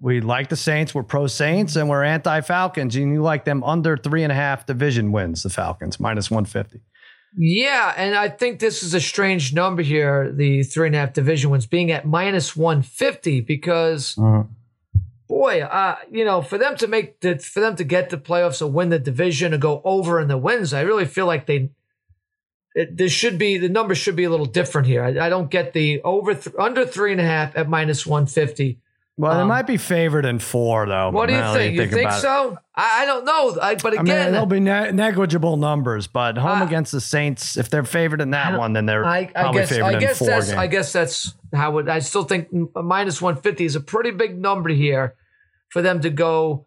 we like the Saints. We're pro Saints and we're anti Falcons. And you like them under three and a half division wins. The Falcons minus one fifty. Yeah, and I think this is a strange number here, the three and a half division wins being at minus 150 because boy, uh, you know, for them to make the for them to get the playoffs or win the division or go over in the wins, I really feel like they it, there should be the number should be a little different here. I, I don't get the over th- under three and a half at minus one fifty. Well, they Um, might be favored in four, though. What do you think? You think it. so? I, I don't know. I, but I mean, again, there'll be ne- negligible numbers, but home I- against the Saints, if they're favored in that one, then they're I, I probably guess favored I in guess four that's games. I guess that's how it. I still think minus one fifty is a pretty big number here for them to go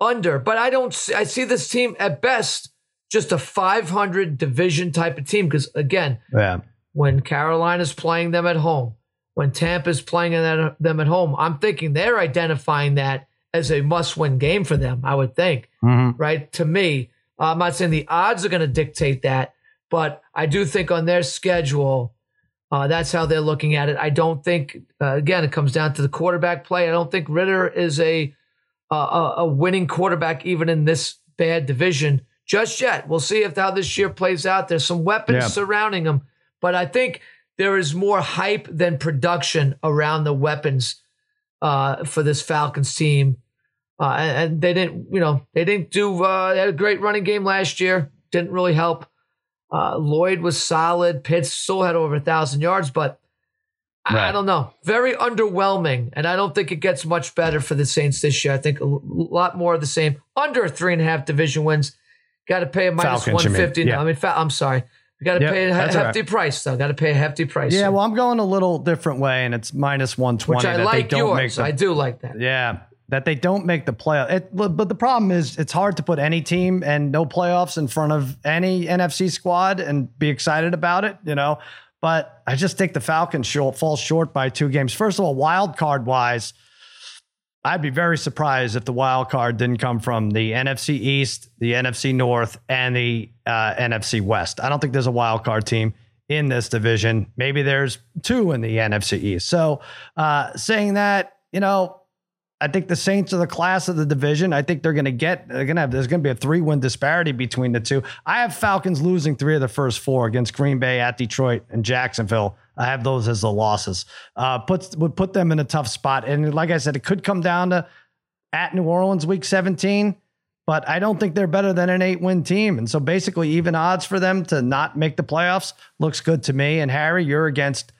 under. But I don't. See, I see this team at best just a five hundred division type of team because again, yeah. when Carolina's playing them at home, when Tampa's playing them at home, I'm thinking they're identifying that as a must-win game for them. I would think Mhm. right? To me, I'm not saying the odds are going to dictate that, but I do think on their schedule, uh, that's how they're looking at it. I don't think, uh, again, it comes down to the quarterback play. I don't think Ridder is a a, a a winning quarterback even in this bad division just yet. We'll see if how this year plays out. There's some weapons Yeah. surrounding him, but I think there is more hype than production around the weapons uh, for this Falcons team. Uh, and, and they didn't, you know, they didn't do. Uh, they had a great running game last year. Didn't really help. Uh, Lloyd was solid. Pitts still had over a thousand yards, but I- I don't know. Very underwhelming, and I don't think it gets much better for the Saints this year. I think a lot more of the same. Under three and a half division wins. Got to pay a minus one fifty. I mean, fa- I'm sorry. You got to Yep, pay a he- that's all hefty price though. Got to pay a hefty price. Yeah, here, well, I'm going a little different way, and it's minus 120 which I that like they don't make yours. the I do like that. Yeah, that they don't make the playoff. It, but the problem is, it's hard to put any team and no playoffs in front of any NFC squad and be excited about it, you know. But I just think the Falcons short, fall short by two games. First of all, wild card wise, I'd be very surprised if the wild card didn't come from the NFC East, the NFC North, and the uh, NFC West. I don't think there's a wild card team in this division. Maybe there's two in the NFC East. So, uh, saying that, you know, I think the Saints are the class of the division. I think they're going to get, they're going to have, there's going to be a three win disparity between the two. I have Falcons losing three of the first four against Green Bay, at Detroit, and Jacksonville. I have those as the losses. Uh, puts would put them in a tough spot. And like I said, it could come down to at New Orleans week 17, but I don't think they're better than an eight win team. And so basically, even odds for them to not make the playoffs looks good to me. And Harry, you're against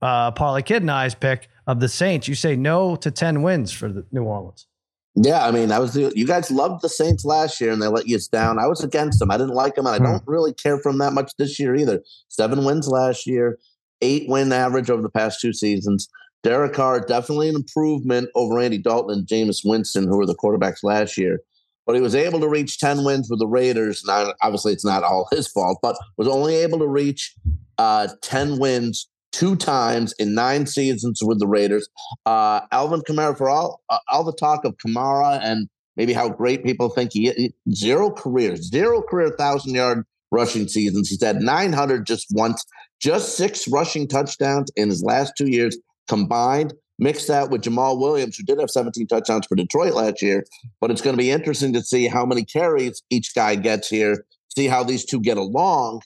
uh, Parlay Kid and I's pick of the Saints. You say no to 10 wins for the New Orleans. Yeah, I mean, I was you guys loved the Saints last year and they let you down. I was against them. I didn't like them, and I Hmm. don't really care for them that much this year either. Seven wins last year, eight win average over the past two seasons. Derek Carr definitely an improvement over Andy Dalton and Jameis Winston, who were the quarterbacks last year. But he was able to reach 10 wins with the Raiders. Now, obviously, it's not all his fault, but was only able to reach uh, 10 wins two times in nine seasons with the Raiders. Uh, Alvin Kamara, for all uh, all the talk of Kamara and maybe how great people think he is, zero career, zero career thousand yard rushing seasons. He's had 900 just once, just six rushing touchdowns in his last two years combined. Mix that with Jamaal Williams, who did have 17 touchdowns for Detroit last year. But it's going to be interesting to see how many carries each guy gets here, see how these two get along.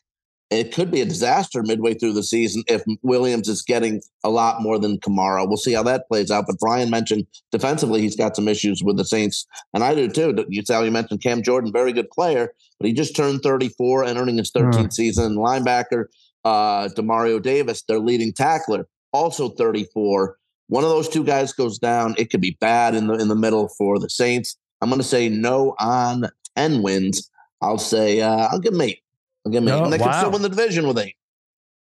It could be a disaster midway through the season if Williams is getting a lot more than Kamara. We'll see how that plays out. But Brian mentioned defensively, he's got some issues with the Saints, and I do too. You saw you mentioned Cam Jordan, very good player, but he just turned 34, and earning his 13th hmm. season. Linebacker uh, Demario Davis, their leading tackler, also 34. One of those two guys goes down, it could be bad in the in the middle for the Saints. I'm going to say no on 10 wins. I'll say uh, I'll give them eight. I'll give them eight. And they can still win the division with eight.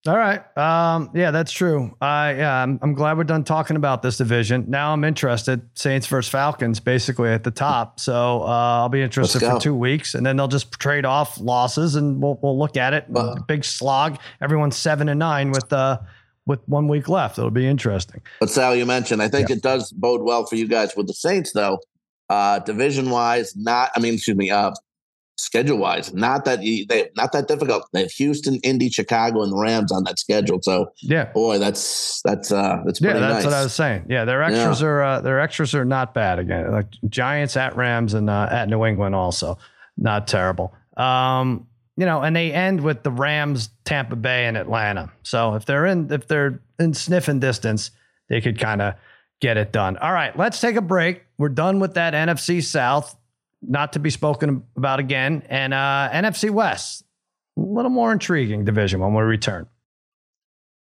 All right. Um, yeah, that's true. I yeah, I'm, I'm glad we're done talking about this division. Now I'm interested. Saints versus Falcons, basically at the top. So uh, I'll be interested for two weeks, and then they'll just trade off losses, and we'll we'll look at it. Big slog. Everyone's seven and nine with uh with one week left. It'll be interesting. But Sal, you mentioned, I think it does bode well for you guys with the Saints, though. Uh, division wise, not. I mean, excuse me. Uh, schedule wise, not that they not that difficult. They have Houston, Indy, Chicago, and the Rams on that schedule. So, Yeah. boy, that's that's uh, that's Yeah, that's nice. what I was saying. Yeah, their extras are uh, their extras are not bad again. Like Giants at Rams and uh, at New England also not terrible. Um, you know, and they end with the Rams, Tampa Bay, and Atlanta. So if they're in if they're in sniffing distance, they could kind of get it done. All right, let's take a break. We're done with that NFC South, not to be spoken about again, and uh, NFC West. A little more intriguing division when we return.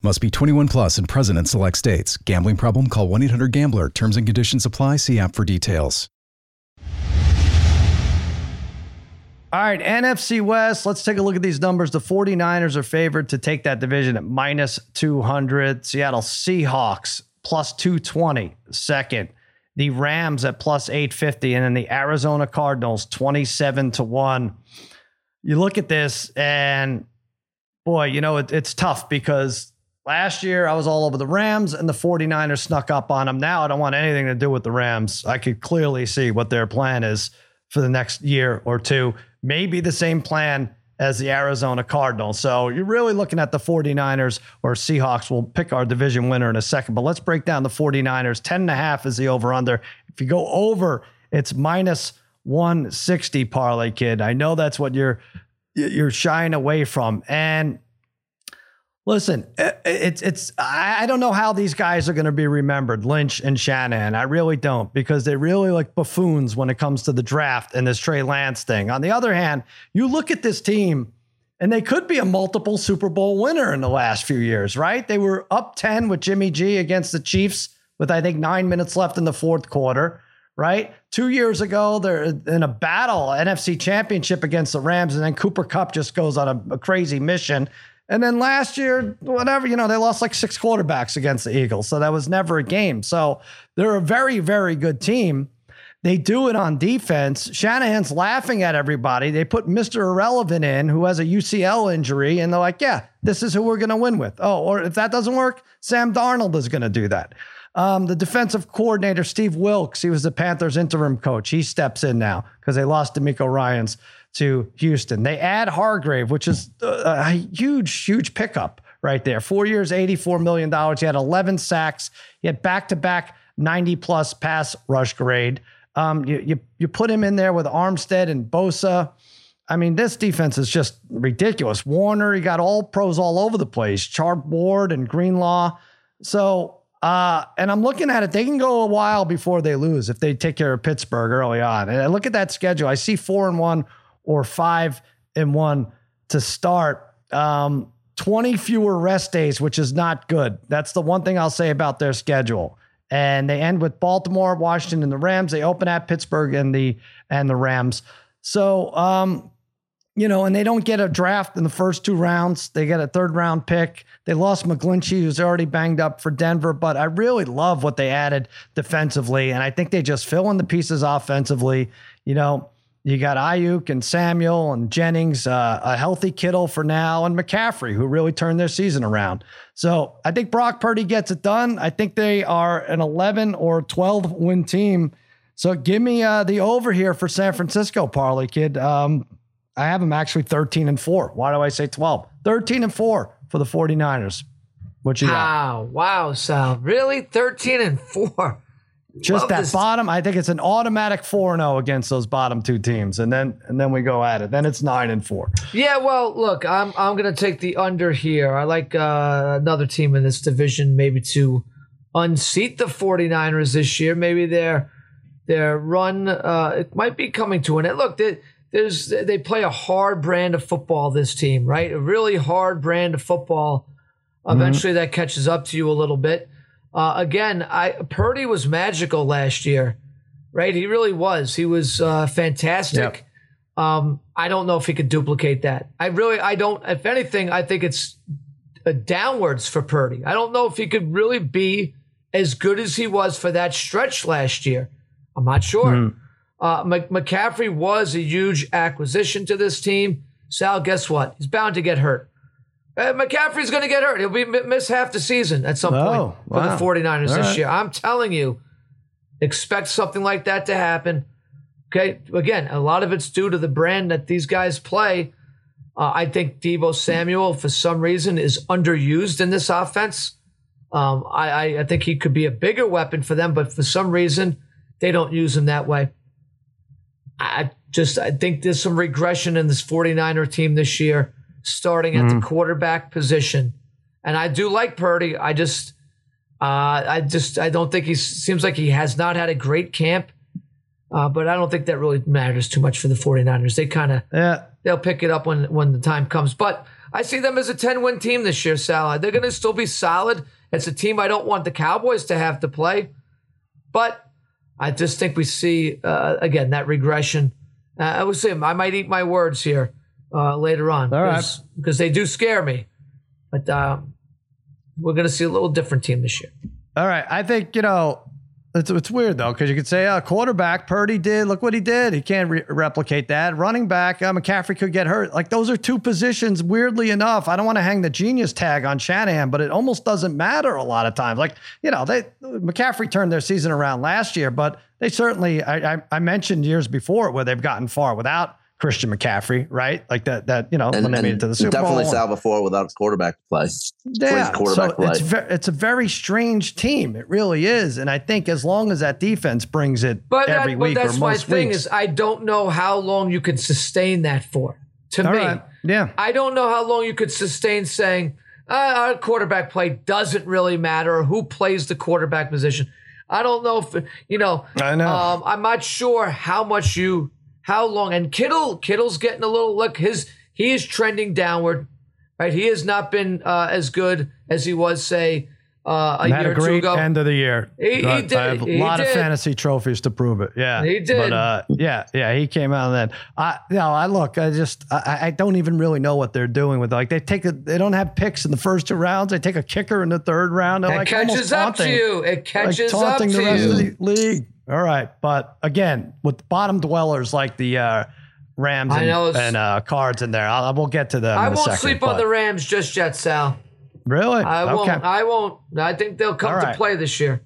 Must be 21 plus and present in select states. Gambling problem? Call 1 800 Gambler. Terms and conditions apply. See app for details. All right, NFC West. Let's take a look at these numbers. The 49ers are favored to take that division at minus 200. Seattle Seahawks plus 220, second. The Rams at plus 850. And then the Arizona Cardinals 27 to 1. You look at this, and boy, you know, it, it's tough because last year I was all over the Rams and the 49ers snuck up on them. Now I don't want anything to do with the Rams. I could clearly see what their plan is for the next year or two. Maybe the same plan as the Arizona Cardinals. So you're really looking at the 49ers or Seahawks. We'll pick our division winner in a second, but let's break down the 49ers. 10 and a half is the over under. If you go over, it's minus 160 parlay kid. I know that's what you're you're shying away from. And listen, uh, it's it's I don't know how these guys are going to be remembered, Lynch and Shanahan. I really don't because they really like buffoons when it comes to the draft and this Trey Lance thing. On the other hand, you look at this team and they could be a multiple Super Bowl winner in the last few years, right? They were up 10 with Jimmy G against the Chiefs with I think 9 minutes left in the fourth quarter right? Two years ago, they're in a battle, NFC championship against the Rams, and then Cooper Kupp just goes on a, a, crazy mission. And then last year, whatever, you know, they lost like six quarterbacks against the Eagles. So that was never a game. So they're a very, very good team. They do it on defense. Shanahan's laughing at everybody. They put Mr. Irrelevant in who has a UCL injury, and they're like, yeah, this is who we're going to win with. Oh, or if that doesn't work, Sam Darnold is going to do that. Um, the defensive coordinator, Steve Wilks, he was the Panthers interim coach. He steps in now because they lost DeMeco Ryans to Houston. They add Hargrave, which is a huge, huge pickup right there. Four years, $84 million. He had 11 sacks. He had back to back 90 plus pass rush grade. Um, you, you, you put him in there with Armstead and Bosa. I mean, this defense is just ridiculous. Warner, he got all pros all over the place. Chart Ward and Greenlaw. So uh, and I'm looking at it. They can go a while before they lose if they take care of Pittsburgh early on. And I look at that schedule. I see four and one or five and one to start. Um, 20 fewer rest days, which is not good. That's the one thing I'll say about their schedule. And they end with Baltimore, Washington, and the Rams. They open at Pittsburgh and the and the Rams. So um, you know, and they don't get a draft in the first two rounds. They get a third round pick. They lost McGlinchey, who's already banged up for Denver, but I really love what they added defensively. And I think they just fill in the pieces offensively. You know, you got Aiyuk and Samuel and Jennings, uh, a healthy Kittle for now, and McCaffrey, who really turned their season around. So I think Brock Purdy gets it done. I think they are an 11 or 12 win team. So give me uh, the over here for San Francisco, Parlay Kid. Um, I have them actually 13 and 4. Why do I say 12? 13 and 4 for the 49ers. What you got? Wow, wow, Sal. Really? 13 and 4. Just Love that this. bottom. I think it's an automatic 4 and 0 against those bottom two teams. And then and then we go at it. Then it's 9 and 4. Yeah, well, look, I'm I'm gonna take the under here. I like uh, another team in this division maybe to unseat the 49ers this year. Maybe their their run uh, it might be coming to an end. Look, they, there's they play a hard brand of football. This team, right? A really hard brand of football. Eventually, that catches up to you a little bit. Uh, again, I Purdy was magical last year, right? He really was. He was uh, fantastic. Yep. Um, I don't know if he could duplicate that. I really, I don't. If anything, I think it's downwards for Purdy. I don't know if he could really be as good as he was for that stretch last year. I'm not sure. Uh, McCaffrey was a huge acquisition to this team. Sal, guess what? He's bound to get hurt. Uh, McCaffrey's going to get hurt. He'll be miss half the season at some Oh, point for the 49ers All this right. year. I'm telling you, expect something like that to happen. Okay. Again, a lot of it's due to the brand that these guys play. Uh, I think Deebo Samuel, for some reason, is underused in this offense. Um, I, I, I think he could be a bigger weapon for them, but for some reason, they don't use him that way. I just I think there's some regression in this 49er team this year, starting at the quarterback position. And I do like Purdy. I just uh, I just I don't think he seems like he has not had a great camp. Uh, but I don't think that really matters too much for the 49ers. They kind of Yeah. they'll pick it up when when the time comes. But I see them as a 10 win team this year, Sal. They're going to still be solid. It's a team I don't want the Cowboys to have to play. But I just think we see, uh, again, that regression. Uh, I would say I might eat my words here uh, later on All right. because, they do scare me. But uh, we're going to see a little different team this year. All right. I think, you know, it's, it's weird though, because you could say, uh, quarterback, Purdy did. Look what he did. He can't re- replicate that. Running back, uh, McCaffrey could get hurt. Like those are two positions, weirdly enough. I don't want to hang the genius tag on Shanahan, but it almost doesn't matter a lot of times. Like, you know, they McCaffrey turned their season around last year, but they certainly, I, I, I mentioned years before where they've gotten far without Christian McCaffrey, right? Like that, that, you know, And, when they made it and to the Super definitely Bowl. Sal before without quarterback play. Yeah, quarterback so play. it's ve- it's a very strange team. It really is, and I think as long as that defense brings it But, every that, week but that's or my most thing weeks, is I don't know how long you can sustain that for. To me, right, yeah, I don't know how long you could sustain saying uh, our quarterback play doesn't really matter or who plays the quarterback position. I don't know if you know. I know. Um, I'm not sure how much you, how long. And Kittle, Kittle's getting a little look. His he is trending downward, right? He has not been uh, as good as he was, say, uh, a had year a or two great ago. end of the year. He- he did. I have a He lot of fantasy trophies to prove it. Yeah, He did. But uh, yeah, yeah, he came out and then I, you know, I look, I just, I, I don't even really know what they're doing with like they take a, they don't have picks in the first two rounds. They take a kicker in the third round. They're it like catches up to you. It catches like up to the rest you. of the league. All right, but again, with bottom dwellers like the uh, Rams I and, it's- and uh, cards in there, I'll, we'll get to them. I in a won't second, sleep on but- the Rams just yet, Sal. Really? I okay. won't. I won't. I think they'll come All to play this year.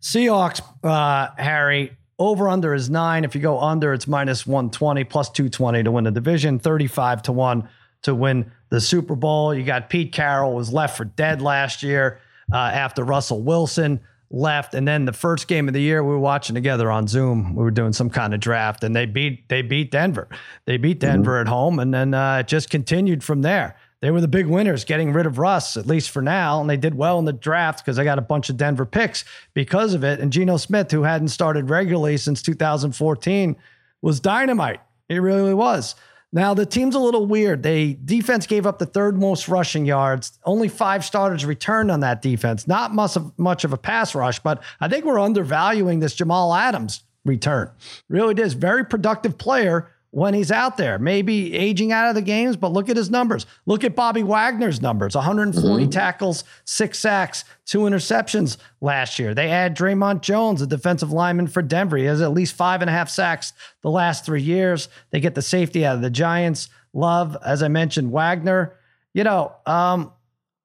Seahawks, uh, Harry, over under is nine. If you go under, it's minus 120, plus 220 to win the division, 35 to 1 to win the Super Bowl. You got Pete Carroll was left for dead last year uh, after Russell Wilson left. And then the first game of the year, we were watching together on Zoom. We were doing some kind of draft, and they beat they beat Denver. They beat Denver at home, and then uh, it just continued from there. They were the big winners, getting rid of Russ, at least for now. And they did well in the draft because they got a bunch of Denver picks because of it. And Geno Smith, who hadn't started regularly since 2014, was dynamite. He really was. Now the team's a little weird. They defense gave up the third most rushing yards. Only five starters returned on that defense. Not much of much of a pass rush, but I think we're undervaluing this Jamal Adams return. Really is very productive player when he's out there. Maybe aging out of the games, but look at his numbers. Look at Bobby Wagner's numbers 140 mm-hmm. tackles, six sacks, two interceptions last year. They add Dre'Mont Jones, a defensive lineman for Denver. He has at least five and a half sacks the last three years. They get the safety out of the Giants. Love, as I mentioned, Wagner. You know, um,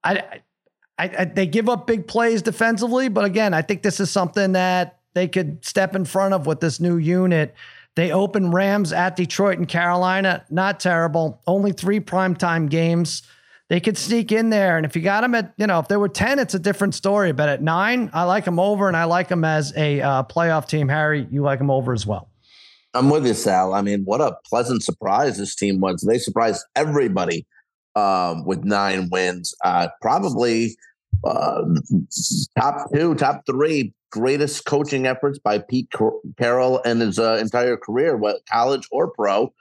I, I, I, they give up big plays defensively, but again, I think this is something that they could step in front of with this new unit they open Rams at Detroit and Carolina. Not terrible. Only three primetime games. They could sneak in there. And if you got them at, you know, if there were 10, it's a different story. But at nine, I like them over and I like them as a uh, playoff team. Harry, you like them over as well. I'm with you, Sal. I mean, what a pleasant surprise this team was. They surprised everybody um, with nine wins. Uh, probably uh, top two, top three greatest coaching efforts by Pete Carroll and his uh, entire career, college or pro.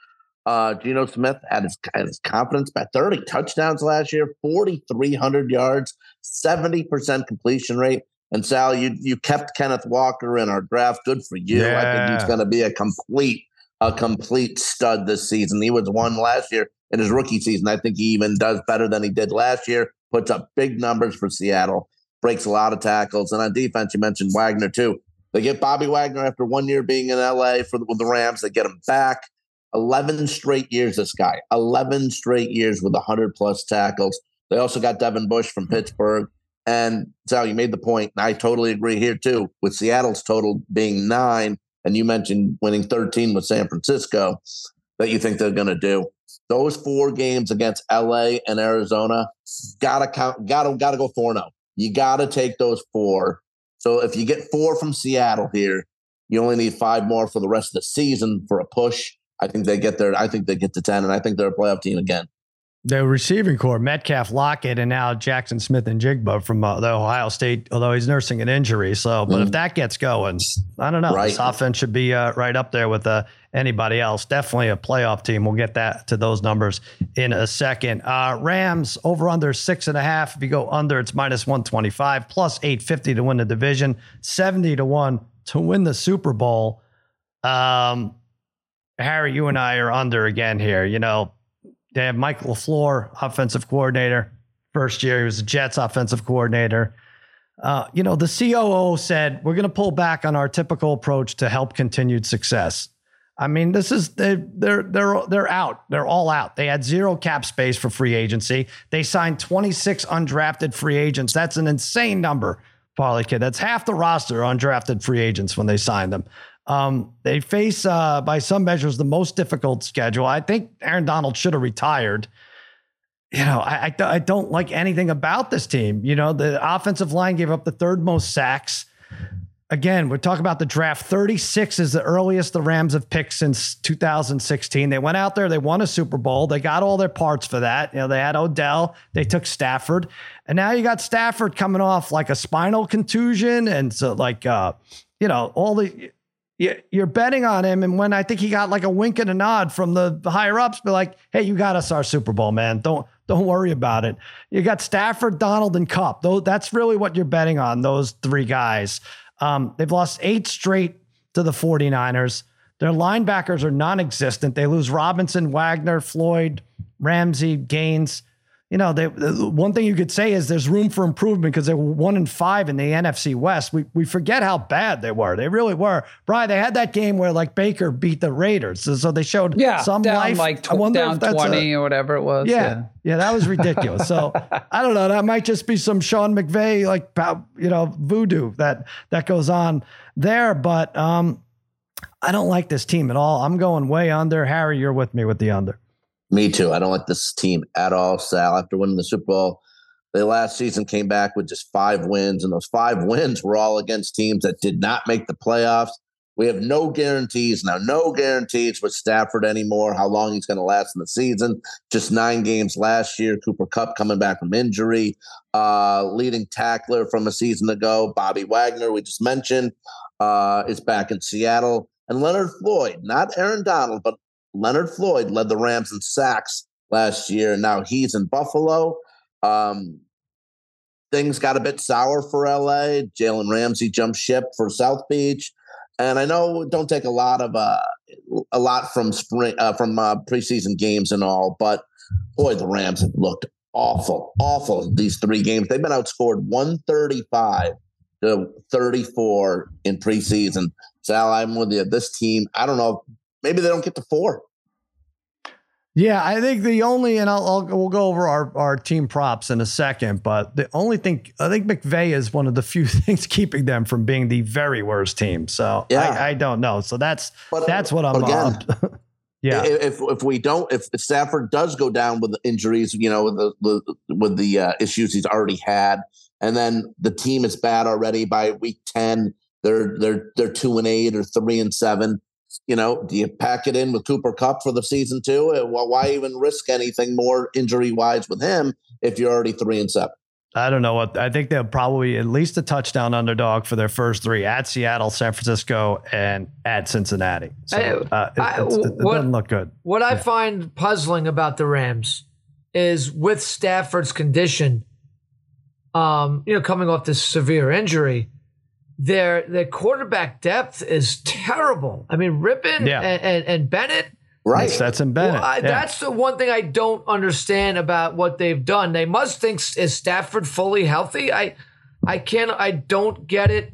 Uh, Geno Smith had his, had his confidence by 30 touchdowns last year, 4,300 yards, 70% completion rate. And Sal, you you kept Kenneth Walker in our draft. Good for you. Yeah. I think he's going to be a complete a complete stud this season. He was one last year in his rookie season. I think he even does better than he did last year. Puts up big numbers for Seattle breaks a lot of tackles. And on defense, you mentioned Wagner too. They get Bobby Wagner after one year being in LA for the, with the Rams. They get him back. 11 straight years, this guy. 11 straight years with 100 plus tackles. They also got Devin Bush from Pittsburgh. And Sal, you made the point, and I totally agree here too, with Seattle's total being nine, and you mentioned winning 13 with San Francisco, that you think they're going to do. Those four games against LA and Arizona, gotta count, gotta gotta go 4 0. You got to take those four. So if you get four from Seattle here, you only need five more for the rest of the season for a push. I think they get there. I think they get to 10, and I think they're a playoff team again. The receiving corps, Metcalf, Lockett, and now Jackson Smith-Njigba from uh, the Ohio State, although he's nursing an injury. So, but mm. if that gets going, I don't know. Right. This offense should be uh, right up there with uh, anybody else. Definitely a playoff team. We'll get that to those numbers in a second. Uh, Rams over under six and a half. If you go under, it's minus 125, plus 850 to win the division, 70 to one to win the Super Bowl. Um, Harry, you and I are under again here. You know, they have Mike LaFleur, offensive coordinator. First year, he was the Jets offensive coordinator. Uh, you know, the COO said, we're going to pull back on our typical approach to help continued success. I mean, this is they, they're they're they're out. They're all out. They had zero cap space for free agency. They signed 26 undrafted free agents. That's an insane number, Parlay Kid. That's half the roster undrafted free agents when they signed them. Um, they face, uh, by some measures, the most difficult schedule. I think Aaron Donald should have retired. You know, I, I, I don't like anything about this team. You know, the offensive line gave up the third most sacks again, we're talking about the draft. 36 is the earliest the Rams have picked since 2016. They went out there, they won a Super Bowl, they got all their parts for that. You know, they had Odell, they took Stafford, and now you got Stafford coming off like a spinal contusion, and so like, uh, you know, all the. You're betting on him, and when I think he got like a wink and a nod from the higher ups, be like, "Hey, you got us our Super Bowl, man. Don't don't worry about it." You got Stafford, Donald, and Kupp. Though that's really what you're betting on. Those three guys. Um, they've lost eight straight to the 49ers. Their linebackers are non existent. They lose Robinson, Wagner, Floyd, Ramsey, Gaines you know, they, one thing you could say is there's room for improvement because they were one and five in the NFC West. We we forget how bad they were. They really were. Brian, they had that game where like Baker beat the Raiders, so, so they showed yeah, some down life. like tw- down twenty a, or whatever it was. Yeah, yeah, yeah, that was ridiculous. so I don't know. That might just be some Sean McVay like you know voodoo that that goes on there. But um, I don't like this team at all. I'm going way under. Harry, you're with me with the under. Me too. I don't like this team at all, Sal. After winning the Super Bowl, they last season came back with just five wins, and those five wins were all against teams that did not make the playoffs. We have no guarantees now, no guarantees with Stafford anymore, how long he's going to last in the season. Just nine games last year. Cooper Kupp coming back from injury. Uh, leading tackler from a season ago, Bobby Wagner, we just mentioned, uh, is back in Seattle. And Leonard Floyd, not Aaron Donald, but Leonard Floyd led the Rams in sacks last year, and now he's in Buffalo. Um, things got a bit sour for LA. Jalen Ramsey jumped ship for South Beach. And I know don't take a lot of uh, a lot from spring uh, from uh, preseason games and all, but boy, the Rams have looked awful, awful these three games. They've been outscored 135 to 34 in preseason. Sal, I'm with you. This team, I don't know, maybe they don't get to four. Yeah, I think the only, and I'll, I'll we'll go over our, our team props in a second, but the only thing I think McVay is one of the few things keeping them from being the very worst team. So Yeah. I, I don't know. So that's But, that's what I'm. again, uh, yeah, If if we don't, if Stafford does go down with injuries, you know, with the, the with the uh, issues he's already had, and then the team is bad already by week ten, they're they're they're two and eight or three and seven. You know, do you pack it in with Cooper Kupp for the season too? Uh, Well, why even risk anything more injury wise with him if you're already three and seven? I don't know what I think they'll probably at least a touchdown underdog for their first three at Seattle, San Francisco, and at Cincinnati. So uh, it, I, it, what, doesn't look good. What I find puzzling about the Rams is with Stafford's condition, um, you know, coming off this severe injury, their their quarterback depth is terrible. I mean, Rypien Yeah. and, and, and Bennett. Right. That's, that's in Bennett. Well, I, Yeah. That's the one thing I don't understand about what they've done. They must think is Stafford fully healthy. I I can't. I don't get it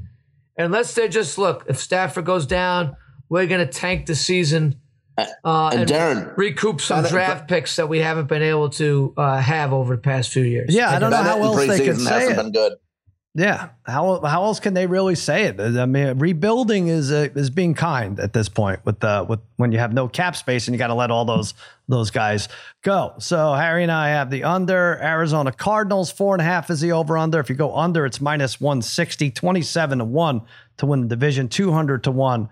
unless they're just look. If Stafford goes down, we're gonna tank the season. Uh, and and Darren, recoup some Bennett- draft picks that we haven't been able to uh, have over the past few years. Yeah, I don't know how in else they could say it. been good. Yeah, how how else can they really say it? I mean, rebuilding is uh, is being kind at this point with the with when you have no cap space and you got to let all those those guys go. So Harry and I have the under Arizona Cardinals four and a half is the over under. If you go under, it's minus 160, 27 to one to win the division, two hundred to one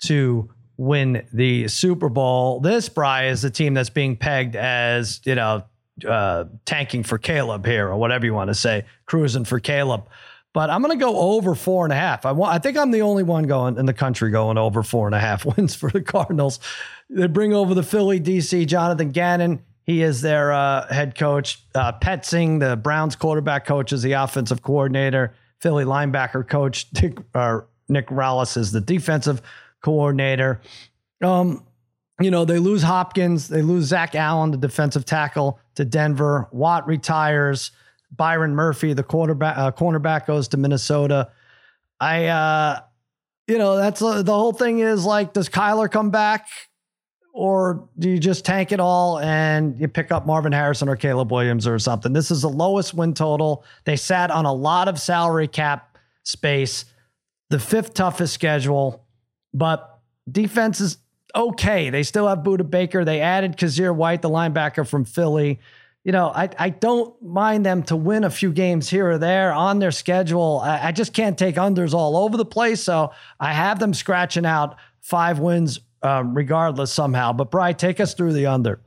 to win the Super Bowl. This Bry is the team that's being pegged as you know uh, tanking for Caleb here or whatever you want to say, cruising for Caleb. But I'm going to go over four and a half. I want. I think I'm the only one going in the country going over four and a half wins for the Cardinals. They bring over the Philly DC Jonathan Gannon. He is their uh, head coach. Uh, Petzing, the Browns quarterback coach, is the offensive coordinator. Philly linebacker coach Dick, uh, Nick Rallis is the defensive coordinator. Um, you know, they lose Hopkins, they lose Zach Allen, the defensive tackle, to Denver. Watt retires. Byron Murphy, the quarterback, uh, cornerback, goes to Minnesota. I, uh, you know, that's uh, the whole thing is like, does Kyler come back? Or do you just tank it all and you pick up Marvin Harrison or Caleb Williams or something? This is the lowest win total. They sat on a lot of salary cap space, the fifth toughest schedule, but defense is okay. They still have Budda Baker. They added Kyzir White, the linebacker from Philly. You know, I, I don't mind them to win a few games here or there on their schedule. I, I just can't take unders all over the place. So I have them scratching out five wins um, regardless somehow. But Bry, take us through the under.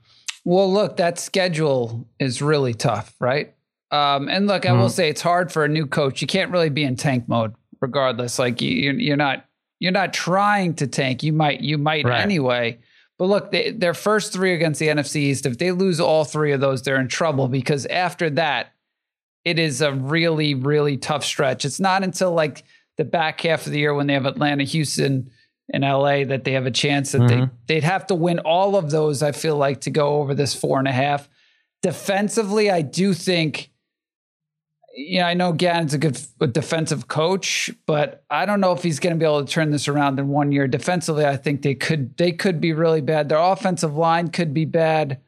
Well, look, that schedule is really tough, right? Um, and look, I will say it's hard for a new coach. You can't really be in tank mode, regardless. Like you, you're- you're not you're not trying to tank. You might you might Right. anyway. But look, they, their first three against the NFC East, if they lose all three of those, they're in trouble because after that, it is a really really tough stretch. It's not until like the back half of the year when they have Atlanta, Houston, and LA that they have a chance that they mm-hmm. they'd have to win all of those. I feel like to go over this four and a half. Defensively, I do think. You know, I know Gannon's a good a defensive coach, but I don't know if he's going to be able to turn this around in one year. Defensively, I think they could they could be really bad. Their offensive line could be bad.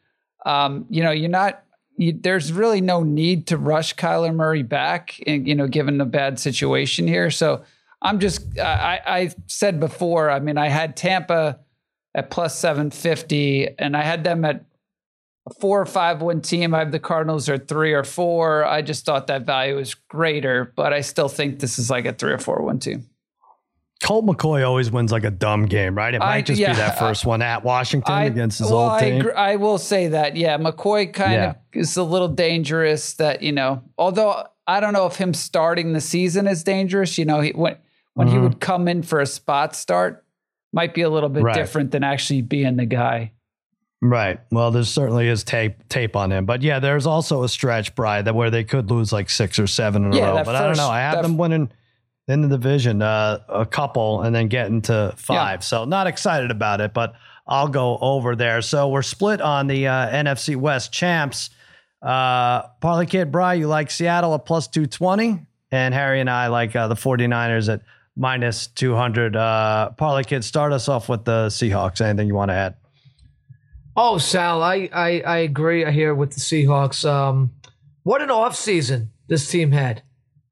Um, you know, you're not. You, there's really no need to rush Kyler Murray back, and you know, given the bad situation here. So I'm just. I, I said before. I mean, I had Tampa at plus seven fifty, and I had them at a four or five win team. I have the Cardinals at three or four. I just thought that value was greater, but I still think this is like a three or four win team. Colt McCoy always wins like a dumb game, right? It might I- just yeah, be that first one at Washington I, against his well, old I, team. agree- I will say that. Yeah, McCoy kind Yeah. of is a little dangerous. That you know, although I don't know if him starting the season is dangerous. You know, he, when when he Mhm. would come in for a spot start, might be a little bit Right. different than actually being the guy. Right. Well, there certainly is tape tape on him, but yeah, there's also a stretch, Bry, that where they could lose like six or seven in a row. But I don't know. I have them winning. in the division, uh, a couple, and then getting to five. Yeah. So not excited about it, but I'll go over there. So we're split on the uh, NFC West champs. Uh, Parlay Kid Bry, you like Seattle at plus 220, and Harry and I like uh, the 49ers at minus 200. Uh, Parlay Kid, start us off with the Seahawks. Anything you want to add? Oh, Sal, I, I, I agree here with the Seahawks. Um, what an offseason this team had.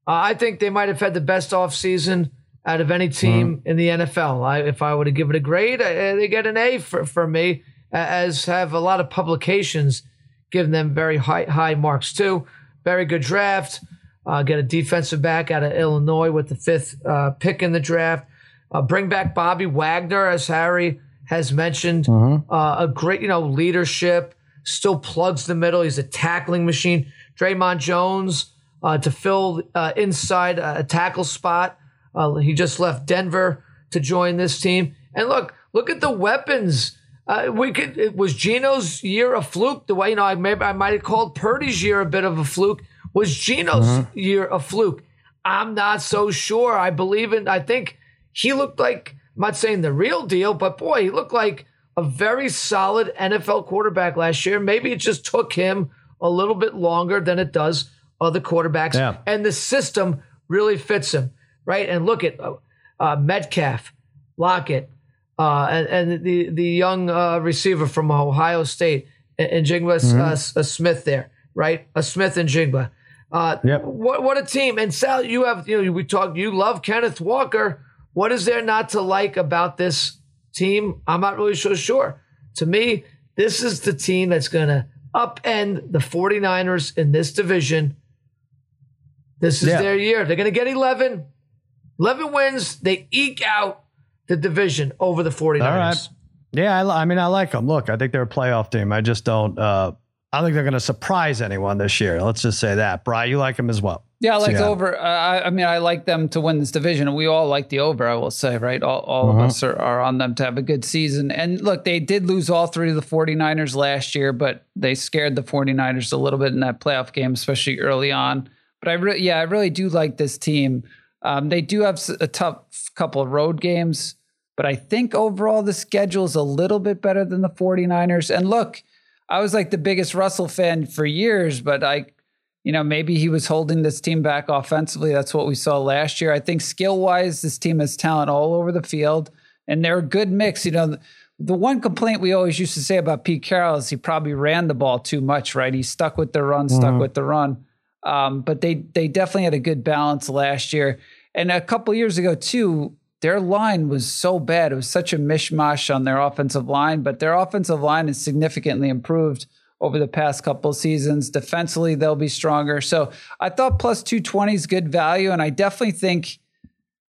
Uh, I think they might have had the best offseason out of any team in the NFL. I, if I were to give it a grade, uh, they get an A for, for me, as have a lot of publications giving them very high, high marks too. Very good draft. Uh, get a defensive back out of Illinois with the fifth uh, pick in the draft. Uh, bring back Bobby Wagner, as Harry has mentioned. Uh, a great, you know, leadership. Still plugs the middle. He's a tackling machine. Dre'Mont Jones uh, to fill uh, inside a tackle spot. Uh, he just left Denver to join this team. And look, look at the weapons. Uh, we could. It was Geno's year a fluke. The way you know, I maybe I might have called Purdy's year a bit of a fluke. Was Geno's year a fluke? I'm not so sure. I believe in. I think he looked like. I'm not saying the real deal, but boy, he looked like a very solid NFL quarterback last year. Maybe it just took him a little bit longer than it does other quarterbacks, Yeah. and the system really fits him, right? And look at uh, uh, Metcalf, Lockett, uh, and, and the the young uh, receiver from Ohio State, and, Mm-hmm. uh, S- uh, Smith there, right? A Smith-Njigba. Uh, Yep. What what a team! And Sal, you have you know we talked. You love Kenneth Walker. What is there not to like about this team? I'm not really so sure. To me, this is the team that's going to upend the 49ers in this division. This is Yeah. their year. They're going to get 11. 11 wins. They eke out the division over the 49ers. All right. Yeah, I, I mean, I like them. Look, I think they're a playoff team. I just don't. Uh, I don't think they're going to surprise anyone this year. Let's just say that. Bry, you like them as well. Yeah, I like the over. Uh, I, I mean, I like them to win this division, and we all like the over. I will say, right? All, all Uh-huh. of us are, are on them to have a good season. And look, they did lose all three of the 49ers last year, but they scared the 49ers a little bit in that playoff game, especially early on. But I really, yeah, I really do like this team. Um, they do have a tough couple of road games, but I think overall the schedule is a little bit better than the 49ers. And look, I was like the biggest Russell fan for years, but I you know, maybe he was holding this team back offensively. That's what we saw last year. I think skill wise, this team has talent all over the field, and they're a good mix. You know, the, one complaint we always used to say about Pete Carroll is he probably ran the ball too much, right? He stuck with the run, stuck with the run. Um, but they they definitely had a good balance last year, and a couple years ago too. Their line was so bad; it was such a mishmash on their offensive line. But their offensive line has significantly improved over the past couple of seasons. Defensively, they'll be stronger. So I thought plus 220 is good value. And I definitely think,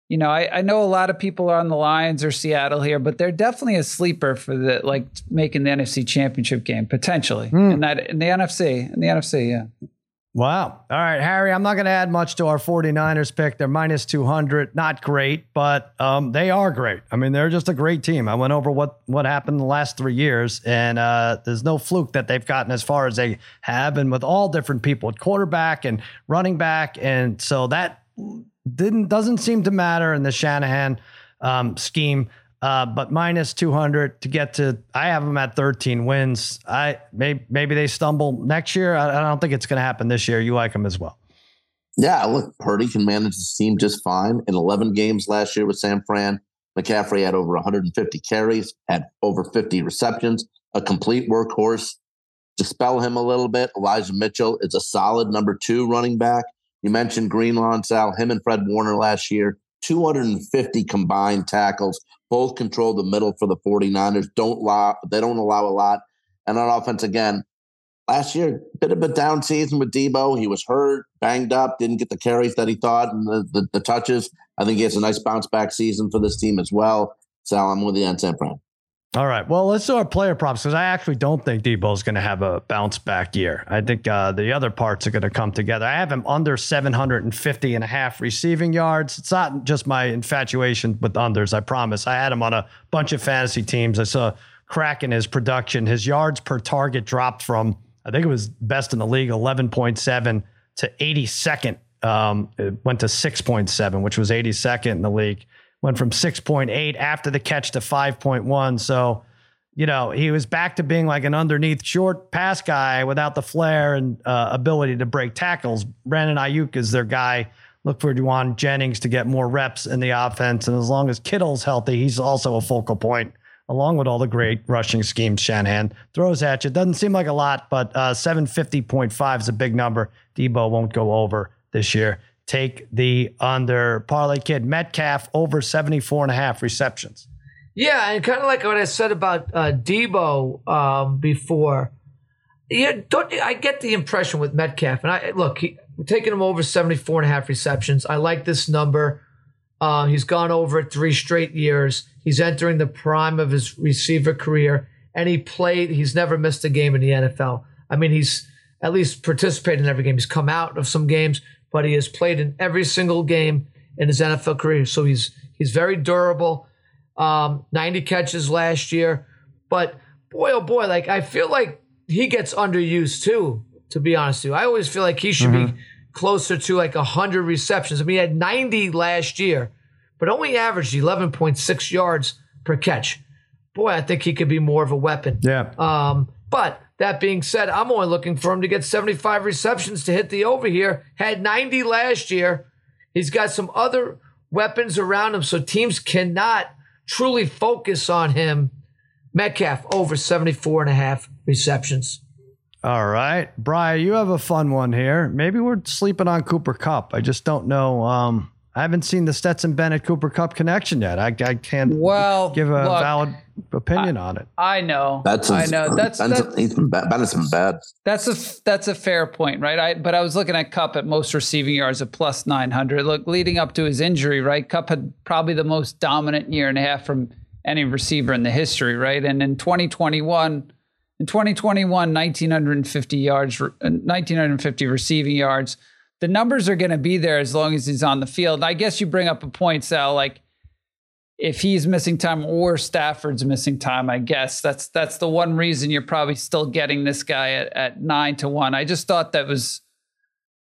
you know, I, I know a lot of people are on the Lions or Seattle here, but they're definitely a sleeper for the like making the NFC championship game, potentially. Hmm. In that in the NFC. In the NFC, yeah. Wow. All right, Harry, I'm not going to add much to our 49ers pick. They're minus 200. Not great, but um, they are great. I mean, they're just a great team. I went over what, what happened the last three years, and uh, there's no fluke that they've gotten as far as they have, and with all different people, at quarterback and running back. And so that didn't doesn't seem to matter in the Shanahan um, scheme. Uh, but minus 200 to get to, I have them at 13 wins. I maybe, maybe they stumble next year. I, I don't think it's going to happen this year. You like them as well. Yeah, look, Purdy can manage this team just fine. In 11 games last year with San Fran, McCaffrey had over 150 carries, had over 50 receptions, a complete workhorse. Dispel him a little bit. Elijah Mitchell is a solid number two running back. You mentioned Greenlaw and Sal, him and Fred Warner last year, 250 combined tackles, both control the middle for the 49ers. Don't allow, they don't allow a lot. And on offense, again, last year, bit of a down season with Deebo. He was hurt, banged up, didn't get the carries that he thought and the, the, the touches. I think he has a nice bounce back season for this team as well. Sal, I'm with you on San Fran. All right. Well, let's do our player props because I actually don't think Deebo's going to have a bounce back year. I think uh, the other parts are going to come together. I have him under 750 and a half receiving yards. It's not just my infatuation with unders, I promise. I had him on a bunch of fantasy teams. I saw crack in his production. His yards per target dropped from, I think it was best in the league, 11.7 to 82nd Um, it went to 6.7, which was 82nd in the league. Went from 6.8 after the catch to 5.1. So, you know, he was back to being like an underneath short pass guy without the flair and uh, ability to break tackles. Brandon Aiyuk is their guy. Look for Jauan Jennings to get more reps in the offense. And as long as Kittle's healthy, he's also a focal point, along with all the great rushing schemes Shanahan throws at you. Doesn't seem like a lot, but uh, 750.5 is a big number. Deebo won't go over this year. Take the under parlay kid Metcalf over 74 and a half receptions. Yeah, and kind of like what I said about uh, Deebo um, before. Yeah, don't I get the impression with Metcalf? And I look, he, taking him over 74 and a half receptions. I like this number. Uh, he's gone over it three straight years. He's entering the prime of his receiver career, and he played. He's never missed a game in the NFL. I mean, he's at least participated in every game. He's come out of some games, but he has played in every single game in his NFL career. So he's he's very durable. Um, 90 catches last year, but boy oh boy, like I feel like he gets underused too. To be honest with you, I always feel like he should mm-hmm. be closer to like 100 receptions. I mean, he had 90 last year, but only averaged 11.6 yards per catch. Boy, I think he could be more of a weapon. Yeah. Um, but that being said, I'm only looking for him to get 75 receptions to hit the over here. Had 90 last year. He's got some other weapons around him, so teams cannot truly focus on him. Metcalf over 74 and a half receptions. All right. Brian, you have a fun one here. Maybe we're sleeping on Cooper Kupp. I just don't know. Um, I haven't seen the Stetson Bennett Cooper Kupp connection yet. I, I can't well, give a look, valid opinion I, on it. I know. That's I know. That's, that's, he's been bad. Bennett's been bad. That's a that's a fair point, right? I but I was looking at Kupp at most receiving yards of plus nine hundred. Look, leading up to his injury, right? Kupp had probably the most dominant year and a half from any receiver in the history, right? And in 2021, in 2021, 1950 yards, 1950 receiving yards the numbers are going to be there as long as he's on the field. I guess you bring up a point, Sal, like if he's missing time or Stafford's missing time, I guess that's that's the one reason you're probably still getting this guy at, at nine to one. I just thought that was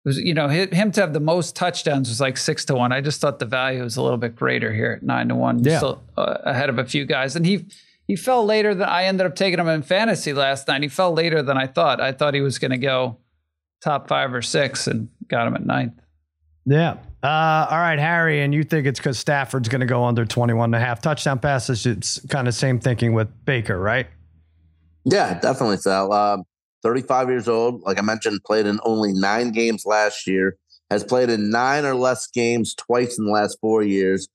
was you know him to have the most touchdowns was like six to one. I just thought the value was a little bit greater here at nine to one, yeah. still uh, ahead of a few guys. And he he fell later than I ended up taking him in fantasy last night. He fell later than I thought. I thought he was going to go top five or six, and got him at ninth. Yeah. Uh, all right, Harry, and you think it's because Stafford's going to go under 21 and a half touchdown passes. It's kind of same thinking with Baker, right? Yeah, definitely, Sal. Um, 35 years old, like I mentioned, played in only nine games last year, has played in nine or less games twice in the last four years.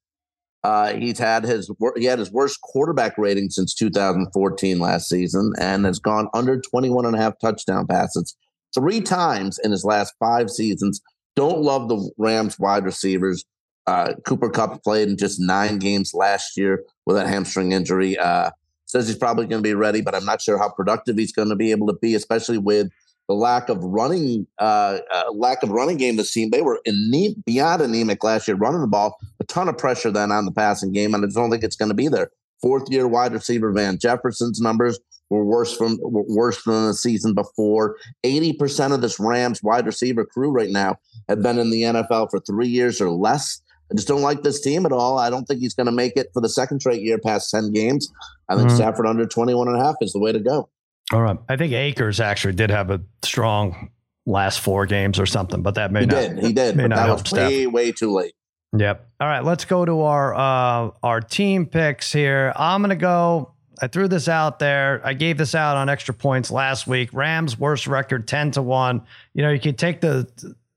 Uh, he's had his he had his worst quarterback rating since 2014 last season and has gone under 21 and a half touchdown passes three times in his last five seasons. Don't love the Rams wide receivers. Uh, Cooper Kupp played in just nine games last year with that hamstring injury. Uh, says he's probably going to be ready, but I'm not sure how productive he's going to be able to be, especially with the lack of running, uh, uh, lack of running game. This team they were ane- beyond anemic last year, running the ball, a ton of pressure then on the passing game, and I don't think it's going to be there. Fourth year wide receiver Van Jefferson's numbers were worse from worse than the season before. Eighty percent of this Rams wide receiver crew right now have been in the NFL for three years or less. I just don't like this team at all. I don't think he's going to make it for the second straight year past 10 games. I think mm-hmm. Stafford under 21 and a half is the way to go. All right. I think Akers actually did have a strong last four games or something, but that may he not. Did. He did. May not that was way, Steph. way too late. Yep. All right. Let's go to our uh, our team picks here. I'm going to go I threw this out there. I gave this out on extra points last week. Rams worst record 10 to 1. You know, you could take the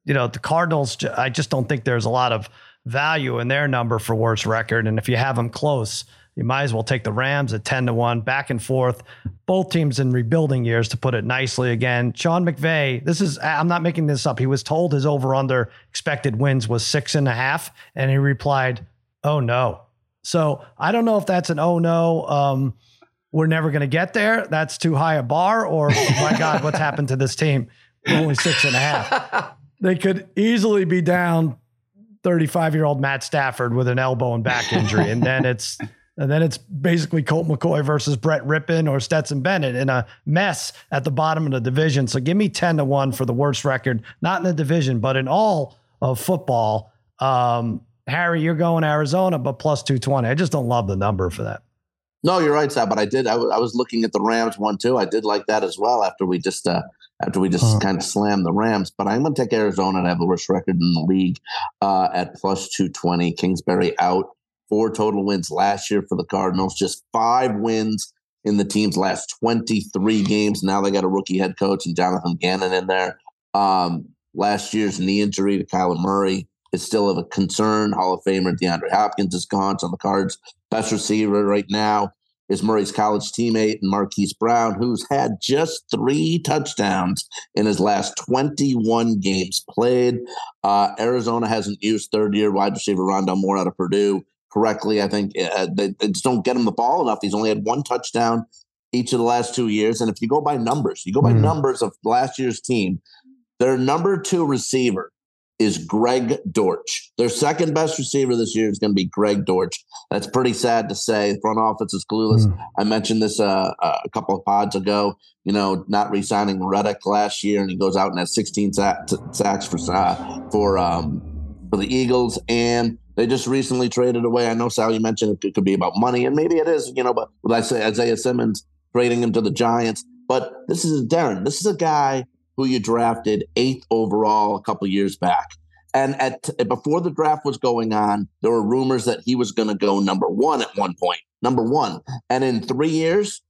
you know, the Cardinals I just don't think there's a lot of value in their number for worst record and if you have them close, you might as well take the Rams at 10 to 1 back and forth. Both teams in rebuilding years to put it nicely again. Sean McVay, this is I'm not making this up. He was told his over under expected wins was six and a half, and he replied, Oh no. So I don't know if that's an oh no. Um, we're never going to get there. That's too high a bar. Or my God, what's happened to this team? Only six and a half. They could easily be down 35 year old Matt Stafford with an elbow and back injury. And then it's, and then it's basically Colt McCoy versus Brett Rypien or Stetson Bennett in a mess at the bottom of the division. So give me 10 to 1 for the worst record, not in the division, but in all of football. Um, Harry, you're going Arizona, but plus 220. I just don't love the number for that. No, you're right, Sal. But I did. I, w- I was looking at the Rams one too. I did like that as well. After we just uh, after we just Huh. kind of slammed the Rams, but I'm going to take Arizona to have the worst record in the league uh, at plus two twenty. Kingsbury out. Four total wins last year for the Cardinals. Just five wins in the team's last 23 games. Now they got a rookie head coach and Jonathan Gannon in there. Um, last year's knee injury to Kyler Murray is still of a concern. Hall of Famer DeAndre Hopkins is gone. It's on the cards. Best receiver right now is Murray's college teammate and Marquise Brown, who's had just three touchdowns in his last 21 games played. Uh, Arizona hasn't used third year wide receiver Rondale Moore out of Purdue correctly. I think uh, they, they just don't get him the ball enough. He's only had one touchdown each of the last two years. And if you go by numbers, you go by Mhm. numbers of last year's team, their number two receiver is Greg Dortch. Their second best receiver this year is going to be Greg Dortch. That's pretty sad to say. Front office is clueless. Mm. I mentioned this uh, uh, a couple of pods ago. You know, not re-signing Reddick last year, and he goes out and has 16 sacks for uh, for um, for the Eagles, and they just recently traded away. I know Sal, you mentioned it could be about money, and maybe it is. You know, but with I say Isaiah Simmons trading him to the Giants, but this is Darren. This is a guy who you drafted eighth overall a couple years back. And at before the draft was going on, there were rumors that he was going to go number one at one point. Number one, and in three years,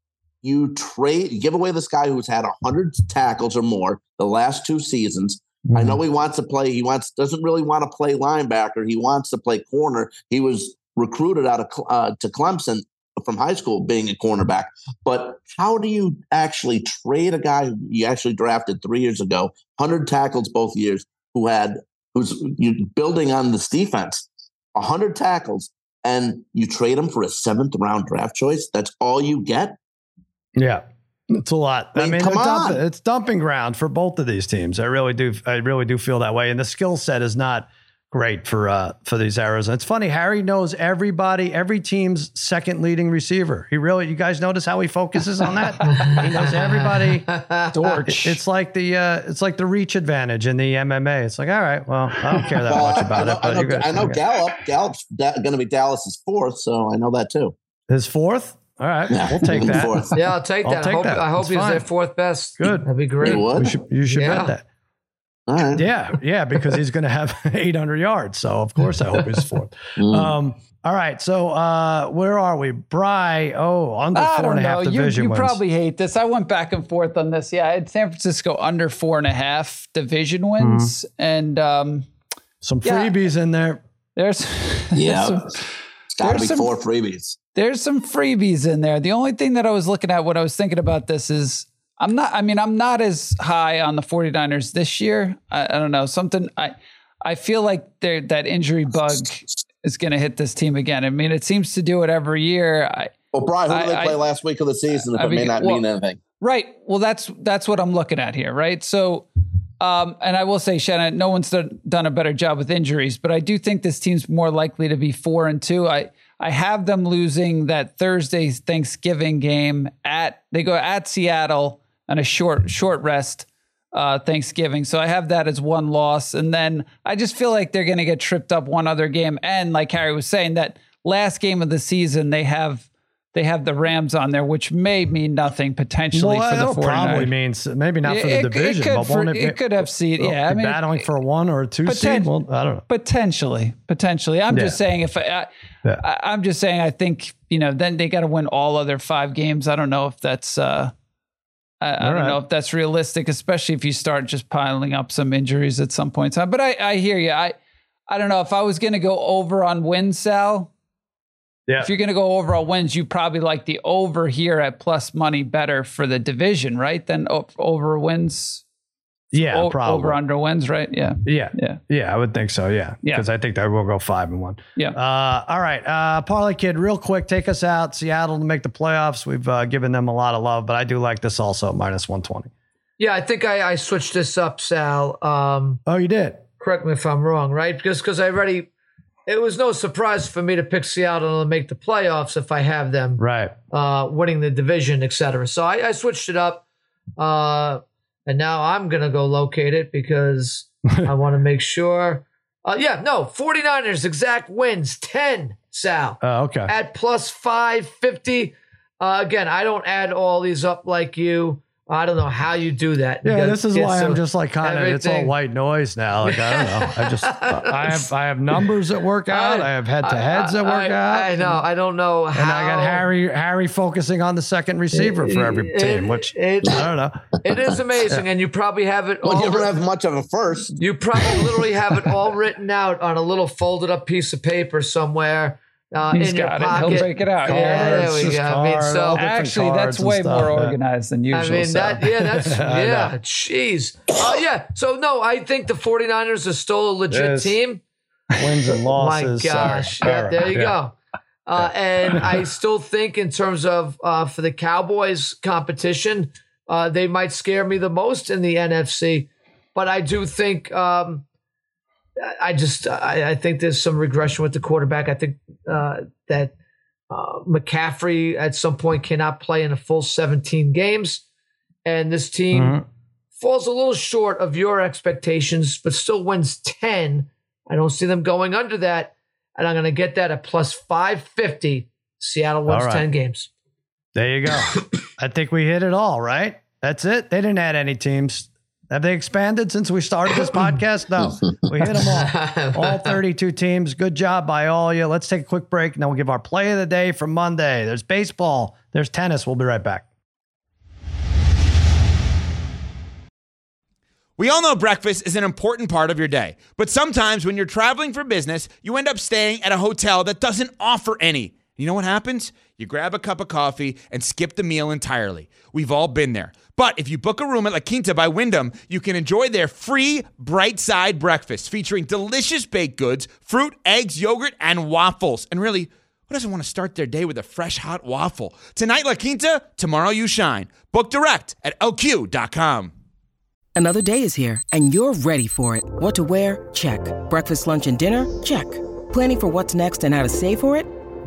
you trade, you give away this guy who's had hundred tackles or more the last two seasons. I know he wants to play. He wants doesn't really want to play linebacker. He wants to play corner. He was recruited out of uh, to Clemson from high school being a cornerback. But how do you actually trade a guy who you actually drafted three years ago, hundred tackles both years, who had who's you building on this defense, hundred tackles, and you trade him for a seventh round draft choice? That's all you get. Yeah. It's a lot. I I mean, mean, come dump- on. it's dumping ground for both of these teams. I really do. I really do feel that way. And the skill set is not great for uh, for these Arizona. It's funny. Harry knows everybody, every team's second leading receiver. He really. You guys notice how he focuses on that? he knows everybody. Dortch. It's like the uh, it's like the reach advantage in the MMA. It's like, all right, well, I don't care that Well, much about I know, it, but I know, you guys, I know okay. Gallup. Gallup's da- going to be Dallas's fourth, so I know that too. his fourth. All right, Yeah, we'll take that. fourth. Yeah, I'll take that. I'll that. take I hope, that. I hope It's he's their fourth best. Good. That'd be great. You? You should, you should Yeah. bet that. All right. Yeah, yeah, because he's going to have 800 yards. So of course, I hope he's fourth. Mm. Um, all right, so uh, where are we? Bry, oh, under I four don't and a half know. You, division you wins. probably hate this. I went back and forth on this. Yeah, I had San Francisco under four and a half division wins, and um, some yeah. freebies in there. there's Yeah. some, It's got to there's be some- four freebies. there's some freebies in there. The only thing that I was looking at when I was thinking about this is I'm not I mean I'm not as high on the 49ers this year. I, I don't know. Something I I feel like there that injury bug is going to hit this team again. I mean it seems to do it every year. I Well, Brian, who did I- they play last week of the season if it may not well- mean anything? Right. Well, that's that's what I'm looking at here, right? So, um, and I will say, Shanahan, no one's done, done a better job with injuries, but I do think this team's more likely to be four and two. I I have them losing that Thursday Thanksgiving game at they go at Seattle on a short short rest uh, Thanksgiving, so I have that as one loss, and then I just feel like they're going to get tripped up one other game, and like Harry was saying, that last game of the season they have. They have the Rams on there, which may mean nothing potentially Well, for the 49ers. probably means maybe not for the It- it division, could but for- won't it, it could have seed. Yeah, I mean, battling for a one or a two Poten- seed. Well, I don't know. potentially, potentially. I'm just saying if I, Yeah. I, I'm just saying I think you know then they got to win all other five games. I don't know if that's uh, I, I don't right. know if that's realistic, especially if you start just piling up some injuries at some point in time. But I, I hear you. I I don't know if I was going to go over on wins, Sal. Yeah. If you're going to go over on wins, you probably like the over here at plus money better for the division, right? Than over wins. Yeah, o- probably. over under wins, right? Yeah, Yeah. yeah. Yeah, I would think so. Yeah. Yeah. Because I think they will go five and one. Yeah. Uh, all right. Uh, Parlay Kid, real quick, take us out. Seattle to make the playoffs. We've uh, given them a lot of love, but I do like this also minus 120. Yeah, I think I, I switched this up, Sal. Um, Oh, you did? correct me if I'm wrong, right? Because because I already, it was no surprise for me to pick Seattle to make the playoffs if I have them Right. uh, winning the division, et cetera. So I, I switched it up, uh, and now I'm gonna go locate it because I want to make sure Uh, yeah, no, 49ers exact wins 10, Sal, Oh, okay. at plus 550. Uh, again, I don't add all these up like you. I don't know how you do that. Yeah, this is it's why I'm just like kind of it's all white noise now. Like I don't know. I just I have I have numbers that work out. I have head to heads that work I, out. I know. I don't know how. And I got Harry Harry focusing on the second receiver for every It- team, which it- I don't know. It is amazing, and you probably have it Well, all. you don't have much of a first. You probably literally have it all written out on a little folded up piece of paper somewhere uh, He's in your got it. pocket. Hell break it out. Yeah, there we just go. I mean, so Actually, that's way stuff, more yeah. organized than usual. I mean, so. that, yeah, that's, yeah, jeez. Oh, yeah. So, no, I think the 49ers are still a legit Yes. team. Wins and losses. My gosh. sorry. Yeah, there you Yeah. go. Uh, and I still think, in terms of uh, for the Cowboys competition, uh, they might scare me the most in the NFC. But I do think, um, I just, I, I think there's some regression with the quarterback. I think uh, that uh, McCaffrey at some point cannot play in a full 17 games, and this team Mhm. falls a little short of your expectations, but still wins 10. I don't see them going under that. And I'm going to get that at plus 550. Seattle wins right. 10 games. There you go. I think we hit it all, right? That's it. They didn't add any teams. Have they expanded since we started this podcast? No. We hit them all. All 32 teams. Good job by all you. Let's take a quick break and then we'll give our play of the day for Monday. There's baseball, there's tennis. We'll be right back. We all know breakfast is an important part of your day, but sometimes when you're traveling for business, you end up staying at a hotel that doesn't offer any. You know what happens? You grab a cup of coffee and skip the meal entirely. We've all been there. But if you book a room at La Quinta by Wyndham, you can enjoy their free bright side breakfast featuring delicious baked goods, fruit, eggs, yogurt, and waffles. And really, who doesn't want to start their day with a fresh hot waffle? Tonight, La Quinta, tomorrow, you shine. Book direct at lq.com. Another day is here, and you're ready for it. What to wear? Check. Breakfast, lunch, and dinner? Check. Planning for what's next and how to save for it?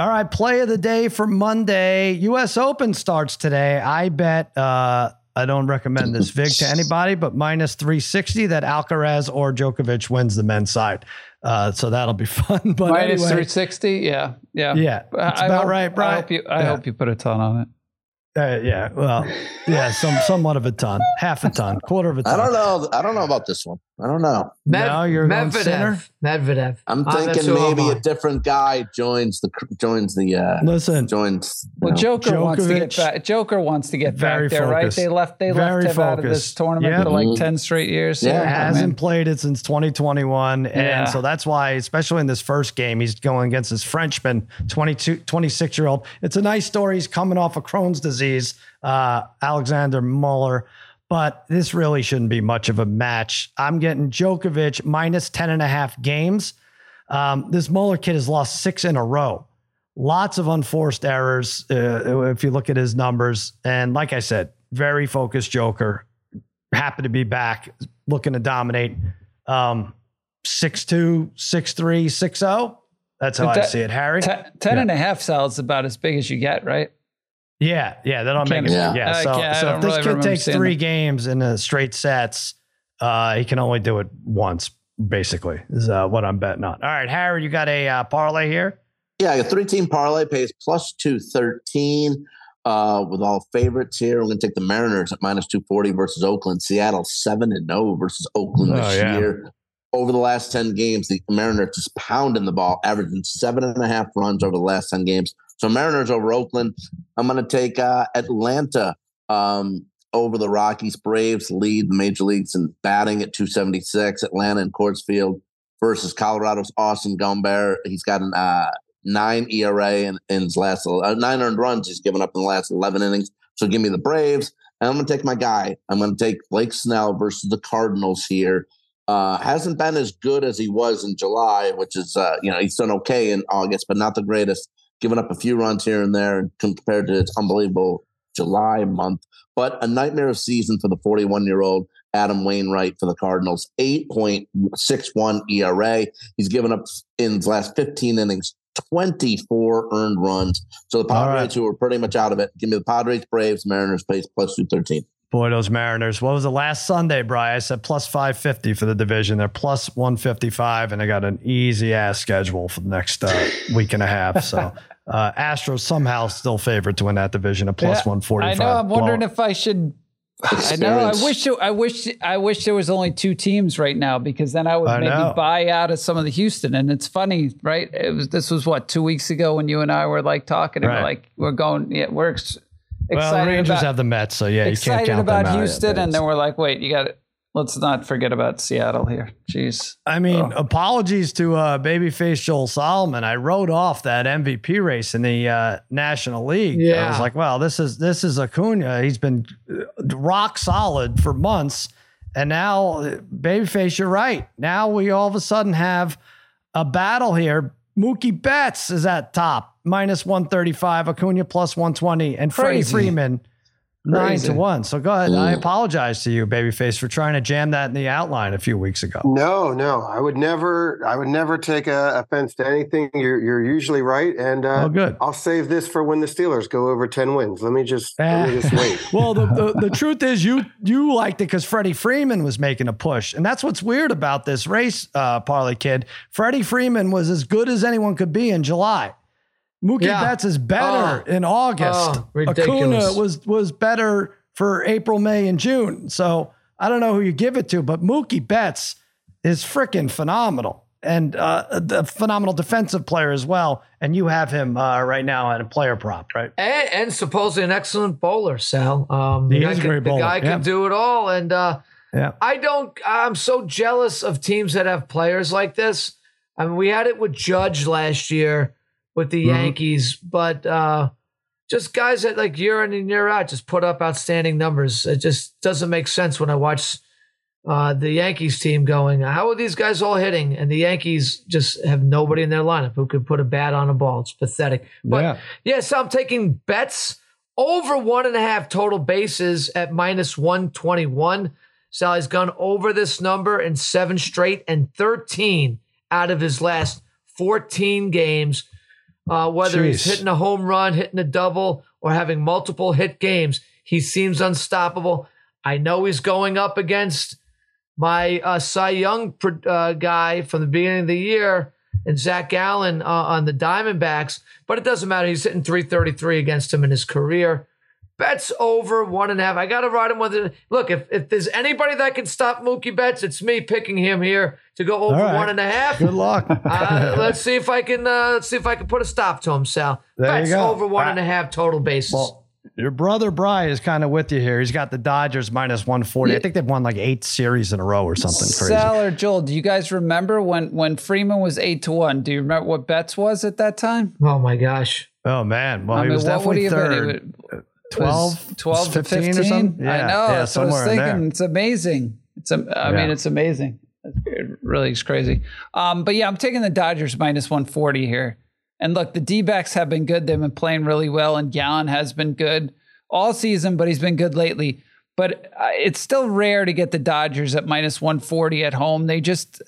All right, play of the day for Monday. U.S. Open starts today. I bet uh, I don't recommend this vig to anybody, but minus three sixty that Alcaraz or Djokovic wins the men's side. Uh, so that'll be fun. But Minus anyway, 360. Yeah. Yeah. Yeah, it's I about hope- right, I Brian. hope you, I Yeah. hope you put a ton on it. Uh, yeah, well, yeah, some somewhat of a ton, half a ton, quarter of a ton. I don't know. I don't know about this one. I don't know. Now you're going Sinner? Medvedev. Medvedev. I'm Uh, thinking who I'm maybe a different guy joins the joins the uh Listen, joins. Well, know. Joker wants to get back. Joker wants to get very back there, right? focused. They left. They Very left him out of this tournament Yep. for like Mhm. ten straight years. So, Yeah, hasn't played it since 2021. Yeah. And so that's why, especially in this first game, he's going against this Frenchman, 22, 26 year old. It's a nice story. He's coming off of Crohn's disease, uh, Alexander Muller. But this really shouldn't be much of a match. I'm getting Djokovic minus 10 and a half games. Um, this Muller kid has lost six in a row. Lots of unforced errors uh, if you look at his numbers. And like I said, very focused Joker. Happy to be back, looking to dominate. Um, 6'2, 6'3, 6'0. That's how But I see it, Harry. Ten, ten and a half sounds about as big as you get, right? Yeah, yeah, that'll make it. Can't- Yeah, so, can't- so if this really kid takes three that. games in a straight sets, uh, he can only do it once, basically, is uh, what I'm betting on. All right, Harry, you got a uh, parlay here? Yeah, a three team parlay pays plus 213 uh, with all favorites here. I'm going to take the Mariners at minus 240 versus Oakland. Seattle 7 and 0 versus Oakland Oh, this yeah. year. Over the last 10 games, the Mariners just pounding the ball, averaging seven and a half runs over the last 10 games. So Mariners over Oakland. I'm going to take uh, Atlanta um, over the Rockies. Braves lead the major leagues in batting at 276. Atlanta and Coors Field versus Colorado's Austin Gomber. He's got an uh, nine ERA in, in his last uh, nine earned runs he's given up in the last 11 innings. So give me the Braves. And I'm going to take my guy. I'm going to take Blake Snell versus the Cardinals here. Uh, hasn't been as good as he was in July, which is, uh, you know, he's done okay in August, but not the greatest. Giving up a few runs here and there compared to its unbelievable July month. But a nightmare of season for the 41 year old Adam Wainwright for the Cardinals, 8.61 ERA. He's given up in his last 15 innings 24 earned runs. So the Padres, right. who are pretty much out of it, give me the Padres, Braves, Mariners, pace plus 213. Boy, those Mariners. What was the last Sunday, Bry? I said plus 550 for the division. They're plus 155, and they got an easy ass schedule for the next uh, week and a half. So, uh, Astros somehow still favored to win that division at plus Yeah, 145. I know. I'm wondering Well, if I should. I know. I wish. it- I wish. I wish there was only two teams right now because then I would I maybe know. buy out of some of the Houston. And it's funny, right? It was. This was what two weeks ago when you and I were like talking. And Right. we're like, we're going. Yeah, we're ex- well, the Rangers about have the Mets, so yeah, you can't excited count about them out. Houston, and then we're like, wait, you got to Let's not forget about Seattle here. Jeez. I mean, Oh. apologies to uh, babyface Joel Solomon. I wrote off that MVP race in the uh, National League. I was like, well, this is this is Acuna. He's been uh, rock solid for months, and now uh, babyface, you're right. Now we all of a sudden have a battle here. Mookie Betts is at top minus one thirty five. Acuna plus one twenty, and Freddie Crazy. Freeman. Nine Crazy. to one. So go ahead. I Mm. apologize to you, babyface, for trying to jam that in the outline a few weeks ago. No, no, I would never. I would never take a offense to anything. You're you're usually right, and uh, Oh, good. I'll save this for when the Steelers go over ten wins. Let me just let me just wait. well, the, the, the truth is, you you liked it because Freddie Freeman was making a push, and that's what's weird about this race, uh, Parlay Kid. Freddie Freeman was as good as anyone could be in July. Mookie Yeah. Betts is better Oh. in August. Oh. Acuna was was better for April, May, and June. So I don't know who you give it to, but Mookie Betts is freaking phenomenal and uh, a phenomenal defensive player as well. And you have him uh, right now at a player prop, right? and, and supposedly an excellent bowler, Sal. Um, He the is a can- great The bowler, guy yeah. can do it all, and uh, Yeah. I don't. I'm so jealous of teams that have players like this. I mean, we had it with Judge last year with the Mhm. Yankees, but uh, just guys that like year in and year out just put up outstanding numbers. It just doesn't make sense when I watch uh, the Yankees team going. How are these guys all hitting? And the Yankees just have nobody in their lineup who could put a bat on a ball. It's pathetic. But Yeah. yeah, so I'm taking Betts over one and a half total bases at minus 121. Sally's gone over this number in seven straight and 13 out of his last 14 games. Uh, whether he's hitting a home run, hitting a double, or having multiple hit games, he seems unstoppable. I know he's going up against my uh, Cy Young uh, guy from the beginning of the year and Zac Gallen uh, on the Diamondbacks, but it doesn't matter. He's hitting 333 against him in his career. Betts over one and a half. I got to ride him with it. Look, if, if there's anybody that can stop Mookie Betts, it's me picking him here to go over All right. one and a half. Good luck. Uh, let's see if I can. Uh, let's see if I can put a stop to him, Sal. There you Betts go. over one and a half total bases. Well, your brother Bry is kind of with you here. He's got the Dodgers minus 140. I think they've won like eight series in a row or something crazy. Sal or Joel, do you guys remember when when Freeman was eight to one? Do you remember what Betts was at that time? oh my gosh. Oh, man. Well, I he mean, was definitely he been? Third. Would- 12, 12 to 15 15 or something? I know. yeah, that's what I was somewhere in thinking. there. It's amazing. It's I Yeah. mean, it's amazing. It really is crazy. Um, but yeah, I'm taking the Dodgers minus 140 here. And look, the D backs have been good. They've been playing really well, and Gallen has been good all season, but he's been good lately. But uh, it's still rare to get the Dodgers at minus 140 at home. They just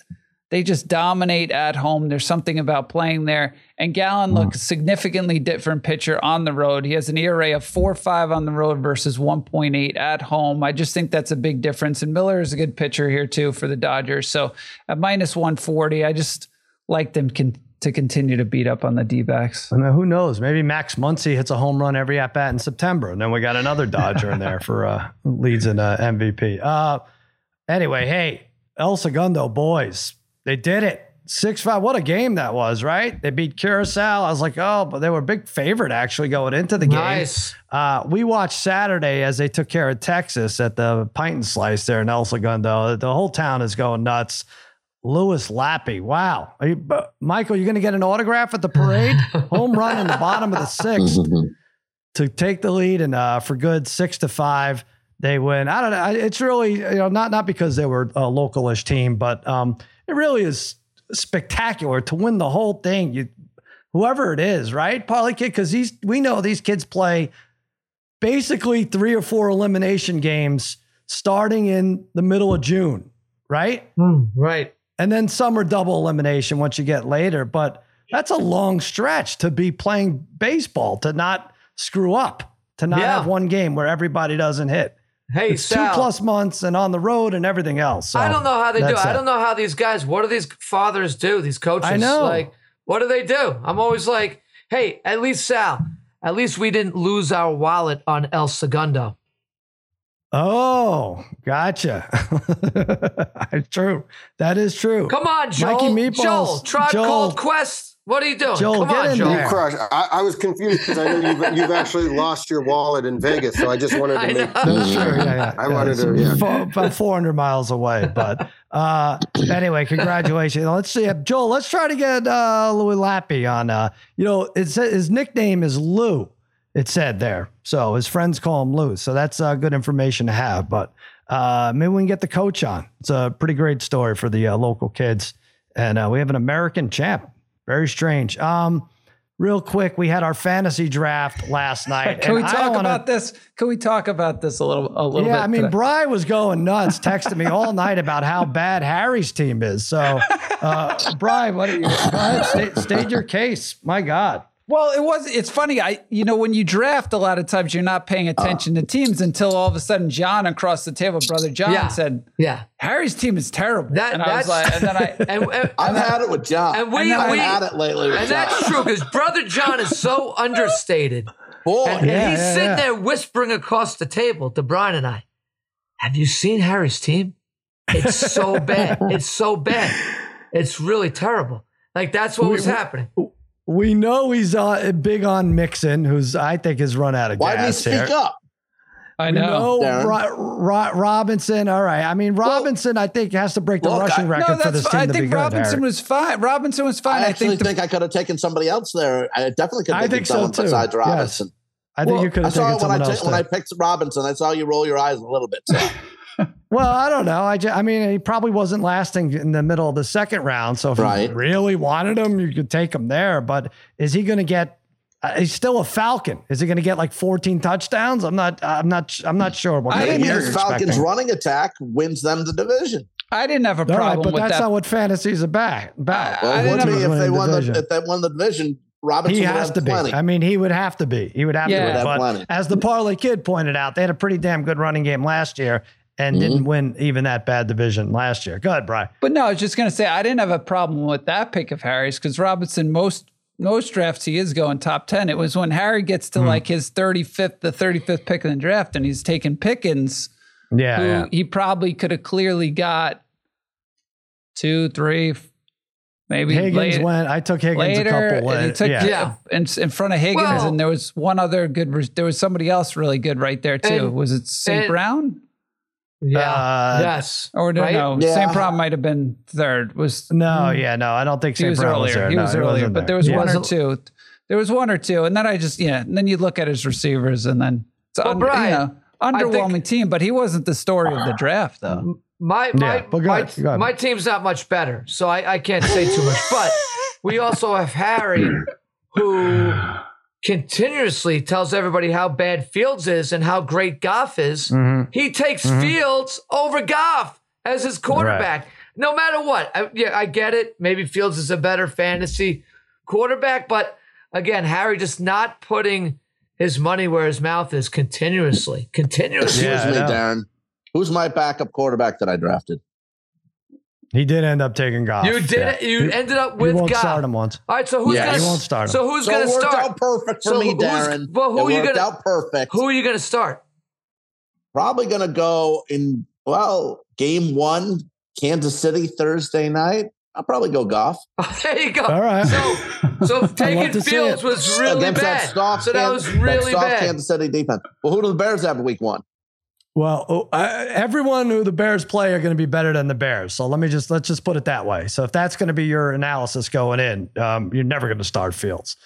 they just dominate at home. There's something about playing there. And Gallen looks significantly different pitcher on the road. He has an ERA of 4.5 on the road versus 1.8 at home. I just think that's a big difference. And Miller is a good pitcher here too for the Dodgers. So at minus 140, I just like them con- to continue to beat up on the D-backs. And then who knows? Maybe Max Muncy hits a home run every at bat in September, and then we got another Dodger in there for uh, leads in uh, MVP. Uh, anyway, hey, El Segundo boys, they did it. Six five. What a game that was, right? They beat Curacao. I was like, oh, but they were a big favorite actually going into the game. Nice. Uh, we watched Saturday as they took care of Texas at the Pint and Slice there in El Segundo. The whole town is going nuts. Louis Lappe, wow. Are you, Michael, you're going to get an autograph at the parade? Home run in the bottom of the sixth to take the lead and uh, for good six to five they win. I don't know. It's really you know not not because they were a localish team, but um, it really is spectacular to win the whole thing. You whoever it is, right? Parlay kid, because these we know these kids play basically three or four elimination games starting in the middle of June, right? Hmm, right. And then some are double elimination once you get later. But that's a long stretch to be playing baseball, to not screw up, to not Yeah. have one game where everybody doesn't hit. Hey, It's Sal. two plus months and on the road and everything else. So I don't know how they do. it. I don't know how these guys. What do these fathers do? These coaches. I know. Like, what do they do? I'm always like, hey, at least Sal. At least we didn't lose our wallet on El Segundo. Oh, gotcha. It's true. That is true. Come on, Joel. Mikey Meatballs. Joel, Tribe Joel. Called Quest. What are you doing? Joel, Come get on, in Joel. there. Crush. I, I was confused because I know you've, you've actually lost your wallet in Vegas, so I just wanted to I make. know. That's true. Yeah, yeah. I yeah, wanted to- yeah. fo- about 400 miles away. But uh, anyway, congratulations. Let's see. Joel, let's try to get uh, Louis Lappe on. Uh, you know, it said his nickname is Lou. It said there. So his friends call him Lou. So that's uh, good information to have. But uh, maybe we can get the coach on. It's a pretty great story for the uh, local kids. And uh, we have an American champ. Very strange. Um, real quick, we had our fantasy draft last night. Can we talk wanna- about this? Can we talk about this a little a little bit? yeah, bit? I mean, today? Bry was going nuts, texting me all night about how bad Harry's team is. So, uh, Bry, what? Are you, go ahead, state, state your case. My God. Well, it was. It's funny. I, you know, when you draft, a lot of times you're not paying oh. attention to teams until all of a sudden John across the table, brother John, Yeah. said Yeah. Harry's team is terrible. That- and I was like, and then I, And, and, I've had it with John. and we, I've we had it lately with and John. that's true because brother John is so understated. Boy, And, and he's yeah, sitting yeah. there whispering across the table to Brian and I, Have you seen Harry's team? It's so bad. It's so bad. It's really terrible. Like that's what We- was we- happening. We know he's uh, big on Mixon, who's I think has run out of why didn't he speak here. up? I know. know Ro- Ro- Robinson. All right. I mean, Robinson, I think has to break the Look, rushing I- record No, for that's this fine. team I to think good. Robinson Harry. was fine. Robinson was fine. I I, actually think, the, think I could have taken somebody else there. I definitely could I have think taken so someone too. besides Yes. Robinson. I think Well, you could have saw taken it when I someone t- else. when I picked Robinson. I saw you roll your eyes a little bit. So. Well, I don't know. I, ju- I mean, he probably wasn't lasting in the middle of the second round. So if Right. you really wanted him, you could take him there. But is he going to get? Uh, he's still a Falcon. Is he going to get like 14 touchdowns? I'm not. I'm not. I'm not sure. What I kind of didn't year Falcons expecting. running attack wins them the division. I didn't have a All right, problem but with that's that. not what fantasy's about. about. Well, I it didn't would have be if they won the division. if they won the division. Robinson He would has have to be. I mean, he would have to be. He would have Yeah. to. Would Be. have But plenty. as the Parlay Kid pointed out, they had a pretty damn good running game last year and Mm-hmm. didn't win even that bad division last year. Go ahead, Brian. But no, I was just going to say I didn't have a problem with that pick of Harry's because Robinson most most drafts he is going top ten. It was when Harry gets to like his thirty fifth, the thirty fifth pick in the draft, and he's taking Pickens, Yeah, who yeah. he probably could have clearly got two, three, maybe Higgins later. went. I took Higgins later, a couple. and he took yeah. Yeah. in, in front of Higgins, Well- and there was one other good. There was somebody else really good right there too. And- was it St. Brown? Yeah. Uh, yes. Or no, Right? no, Yeah. St. Brown might have been third. Was No, yeah, no, I don't think he St. was earlier. was there. He No, was earlier, but there. there was Yeah. one or two. There was one or two, and then I just yeah. And then you look at his receivers, and then it's Well, under, Brian, you know, underwhelming team. But he wasn't the story of the draft, though. My my Yeah, my, ahead. my team's not much better, so I, I can't say too much. But we also have Harry, who continuously tells everybody how bad Fields is and how great Goff is. Mm-hmm. He takes Fields over Goff as his quarterback, no matter what. I, yeah, I get it. Maybe Fields is a better fantasy quarterback, but again, Harry just not putting his money where his mouth is continuously, continuously. Yeah, me, Darren. Who's my backup quarterback that I drafted? He did end up taking Goff. You did Yeah. it. You He- ended up He with won't Goff. start him once. All right, so who's Yeah, gonna he won't start him. So who's so gonna it worked start? out perfect for So me, Darren. well, who it are you worked gonna- out perfect. Who are you gonna start? Probably going to go in, well, game one, Kansas City Thursday night. I'll probably go Goff. Oh, there you go. All right. So, so taking to see Fields it. was really Against bad. that soft, so that was really that soft bad. Kansas City defense. Well, who do the Bears have in week one? Well, oh, I, everyone who the Bears play are going to be better than the Bears. So let me just let's just put it that way. So if that's going to be your analysis going in, um, you're never going to start Fields.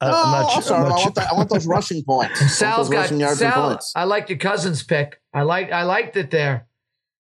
Uh, Oh, I'm not I'll sure- I'm not I want, that, I want those rushing points. I want Sal's those got rushing yards and Sal. points. I like your cousin's pick. I like I liked it there.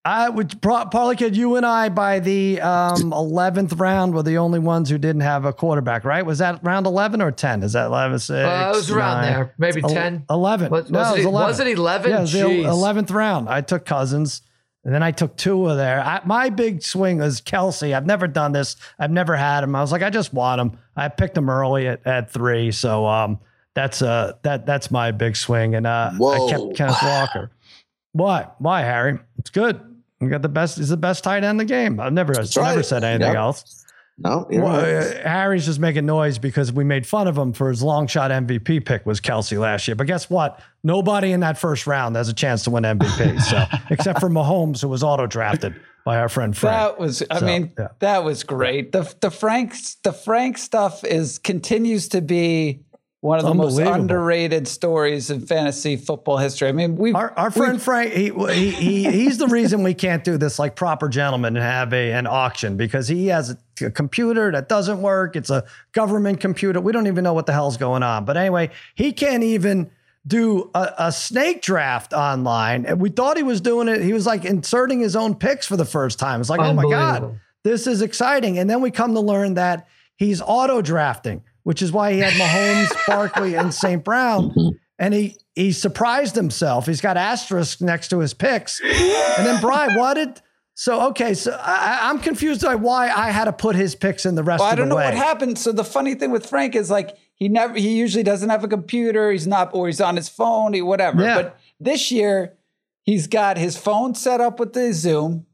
I would pro- probably kid you and I by the um, 11th round were the only ones who didn't have a quarterback, right? Was that round 11 or 10? Is that 11? Six, Uh, it was around there, maybe El- 10. 11. Was- no, was it was 11. was it 11? Yeah, it was the 11th round. I took Cousins. And then I took Tua there. I, my big swing was Kelce. I've never done this. I've never had him. I was like, I just want him. I picked him early at, at three. So um, that's uh that that's my big swing. And uh, I kept Kenneth Walker. Why? Why, Harry? It's good. We got the best. He's the best tight end in the game. I've never That's never right. said anything Yep. else. No, Well, right. uh, Harry's just making noise because we made fun of him for his long shot MVP pick was Kelce last year. But guess what? Nobody in that first round has a chance to win MVP. So except for Mahomes, who was auto drafted by our friend Frank. That was, I So, mean, yeah. that was great. The the Frank the Frank stuff is continues to be one of the most underrated stories in fantasy football history. I mean, we Our, our friend Frank, he, he, he he's the reason we can't do this like proper gentlemen and have a an auction because he has a, a computer that doesn't work. It's a government computer. We don't even know what the hell's going on. But anyway, he can't even do a, a snake draft online. And we thought he was doing it. He was like inserting his own picks for the first time. It's like, oh my god, this is exciting. And then we come to learn that he's auto drafting, which is why he had Mahomes, Barkley, and St. Brown. Mm-hmm. And he he surprised himself. He's got asterisks next to his picks. And then Brian, what did so okay? So I, I'm confused by why I had to put his picks in the rest Well, I don't know way. what happened. So the funny thing with Frank is like he never he usually doesn't have a computer. He's not or he's on his phone, he whatever. Yeah. But this year he's got his phone set up with the Zoom.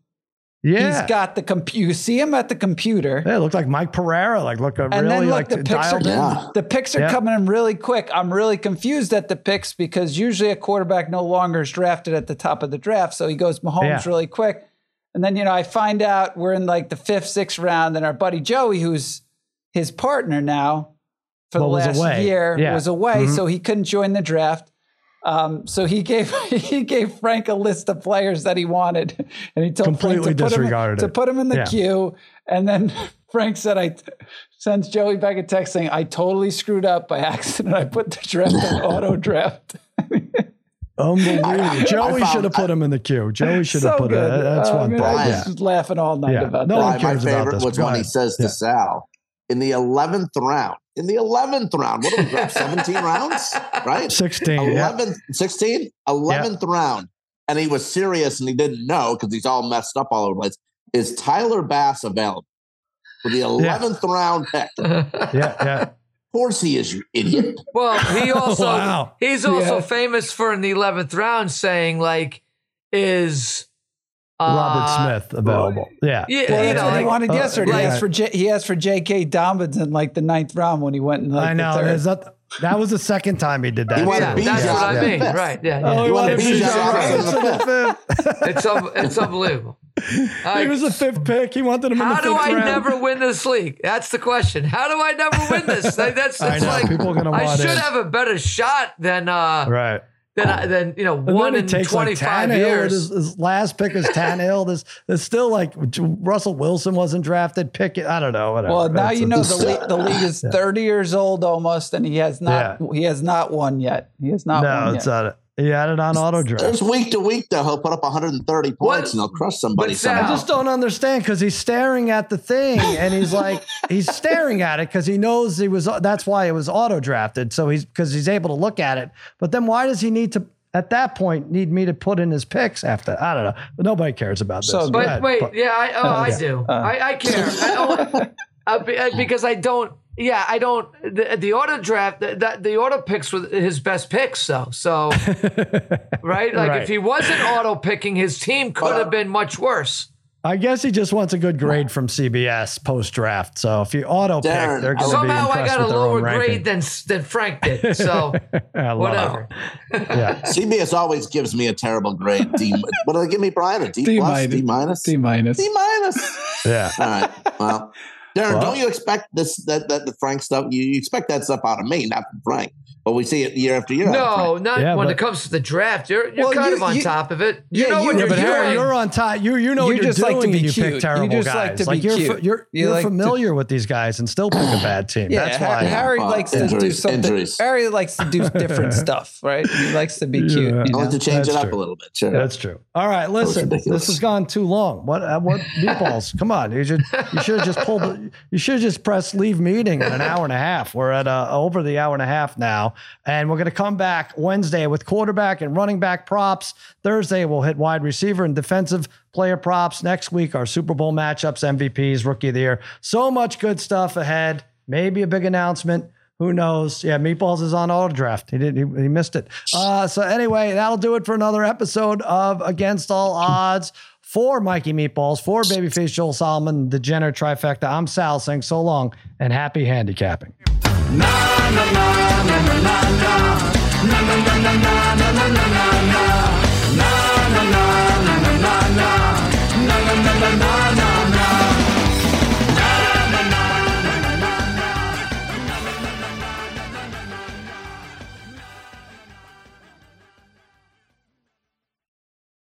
Yeah, He's got the computer. You see him at the computer. yeah, it looked like Mike Pereira, like look uh, And really then look, like the picks are dialed in. Yeah. the picks are Yeah. coming in really quick. I'm really confused at the picks because usually a quarterback no longer is drafted at the top of the draft, so he goes Mahomes Yeah. really quick. And then you know I find out we're in like the fifth, sixth round, and our buddy Joey, who's his partner now for Well, the last away. year, Yeah. was away, Mhm. so he couldn't join the draft. Um, so he gave he gave Frank a list of players that he wanted, and he told Completely Frank to put, him, disregarded to put him in the Yeah. queue. And then Frank said, "I sends Joey back a text saying I totally screwed up by accident. I put the draft on auto draft." Unbelievable. Joey should have put him in the queue. Joey should have so put good. it. That's Uh, I one mean, thing. I Yeah. was laughing all night Yeah. about No that. one Brian, my cares about this. was when he says Yeah. to Sal in the 11th round. In the 11th round, what do we draft? 17 rounds, right? 16. Yeah. 11th, 16, 11th round. And he was serious and he didn't know because he's all messed up all over the place. Is Tyler Bass available for the 11th round pick? Of Yeah. Yeah. course he is, you idiot. Well, he also Wow. he's also Yeah. famous for in the eleventh round saying like is uh, Robert Smith available. Yeah. Yeah, Well, that's know, what he like, wanted uh, yesterday. he yeah. asked for J- he asked for J.K. Dobbins in like the ninth round when he went in like I know. the There's third. that, that was the second time he did that. He wanted yeah, be that's Bijan what I mean. fifth. Right? Yeah, Oh, yeah. he wanted wanted Bijan Bijan Robinson in it's un- it's unbelievable. He was the fifth pick. He wanted him in the how fifth do I round. never win this league? That's the question. How do I never win this? Like, that's I know. like People are gonna I should in. have a better shot than uh Right. Than I oh. than you know one then in he takes twenty like years. His, his last pick is Tannehill. this there's still like Russell Wilson wasn't drafted. Pick it. I don't know. Whatever. Well, now It's you a- know the league, the league is 30 years old almost, and he has not he has not won yet. He has not No, won it's yet. not. He had it on auto draft. There's week to week, though. He'll put up 130 points What? and he'll crush somebody. But somehow. I just don't understand because he's staring at the thing and he's like he's staring at it because he knows he was that's why it was auto drafted so he's because he's able to look at it but then why does he need to at that point need me to put in his picks after I don't know but nobody cares about this So, But ahead. wait, But- yeah, I, oh, I yeah. do. Uh. I, I care. I don't, uh, be- uh, because I don't. Yeah, I don't. The, the auto draft, the, the, the auto picks were his best picks, though. So, right? Like Right. if he wasn't auto picking, his team could have uh, been much worse. I guess he just wants a good grade from CBS post draft so if you auto pick they're going to be Somehow I impressed got a with their lower own ranking. grade than than Frank did. So whatever. yeah CBS always gives me a terrible grade. D, what do they give me, Brian? A D, D plus? minus. D minus? D minus. D minus. yeah All right. Well, Darren, Well- don't you expect this that that the Frank stuff? You, you expect that stuff out of me, not from Frank. But we see it year after year. No, not Yeah, when but- it comes to the draft. You're you're Well, kind you- of on you- top of it. You yeah, know you- what Yeah, you're but doing. Harry, you're on top. You you know You what you're just like to doing be and you cute. pick You terrible just guys. like to be you're cute. you're You you're like to- familiar with these guys and still pick a bad team. Yeah, That's why. Harry Uh, likes to do injuries, something. injuries. Harry likes to do different stuff, right? He likes to be cute. Yeah. you I know? like to change it up a little bit. Sure. That's true. All right, listen. This has gone too long. What? Uh, what meatballs? Come on. You should. You should have just pulled. You should just press leave meeting in an hour and a half. We're at uh, over the hour and a half now, and we're going to come back Wednesday with quarterback and running back props. Thursday we'll hit wide receiver and defensive player props. Next week our Super Bowl matchups, MVPs, rookie of the year. So much good stuff ahead. Maybe a big announcement. Who knows? Yeah, Meatballs is on auto draft. He didn't. He, he missed it. Uh, so anyway, that'll do it for another episode of Against All Odds for Mikey Meatballs, for Babyface Joel Solomon, the Jenner trifecta. I'm Sal saying so long and happy handicapping. Na, na, na,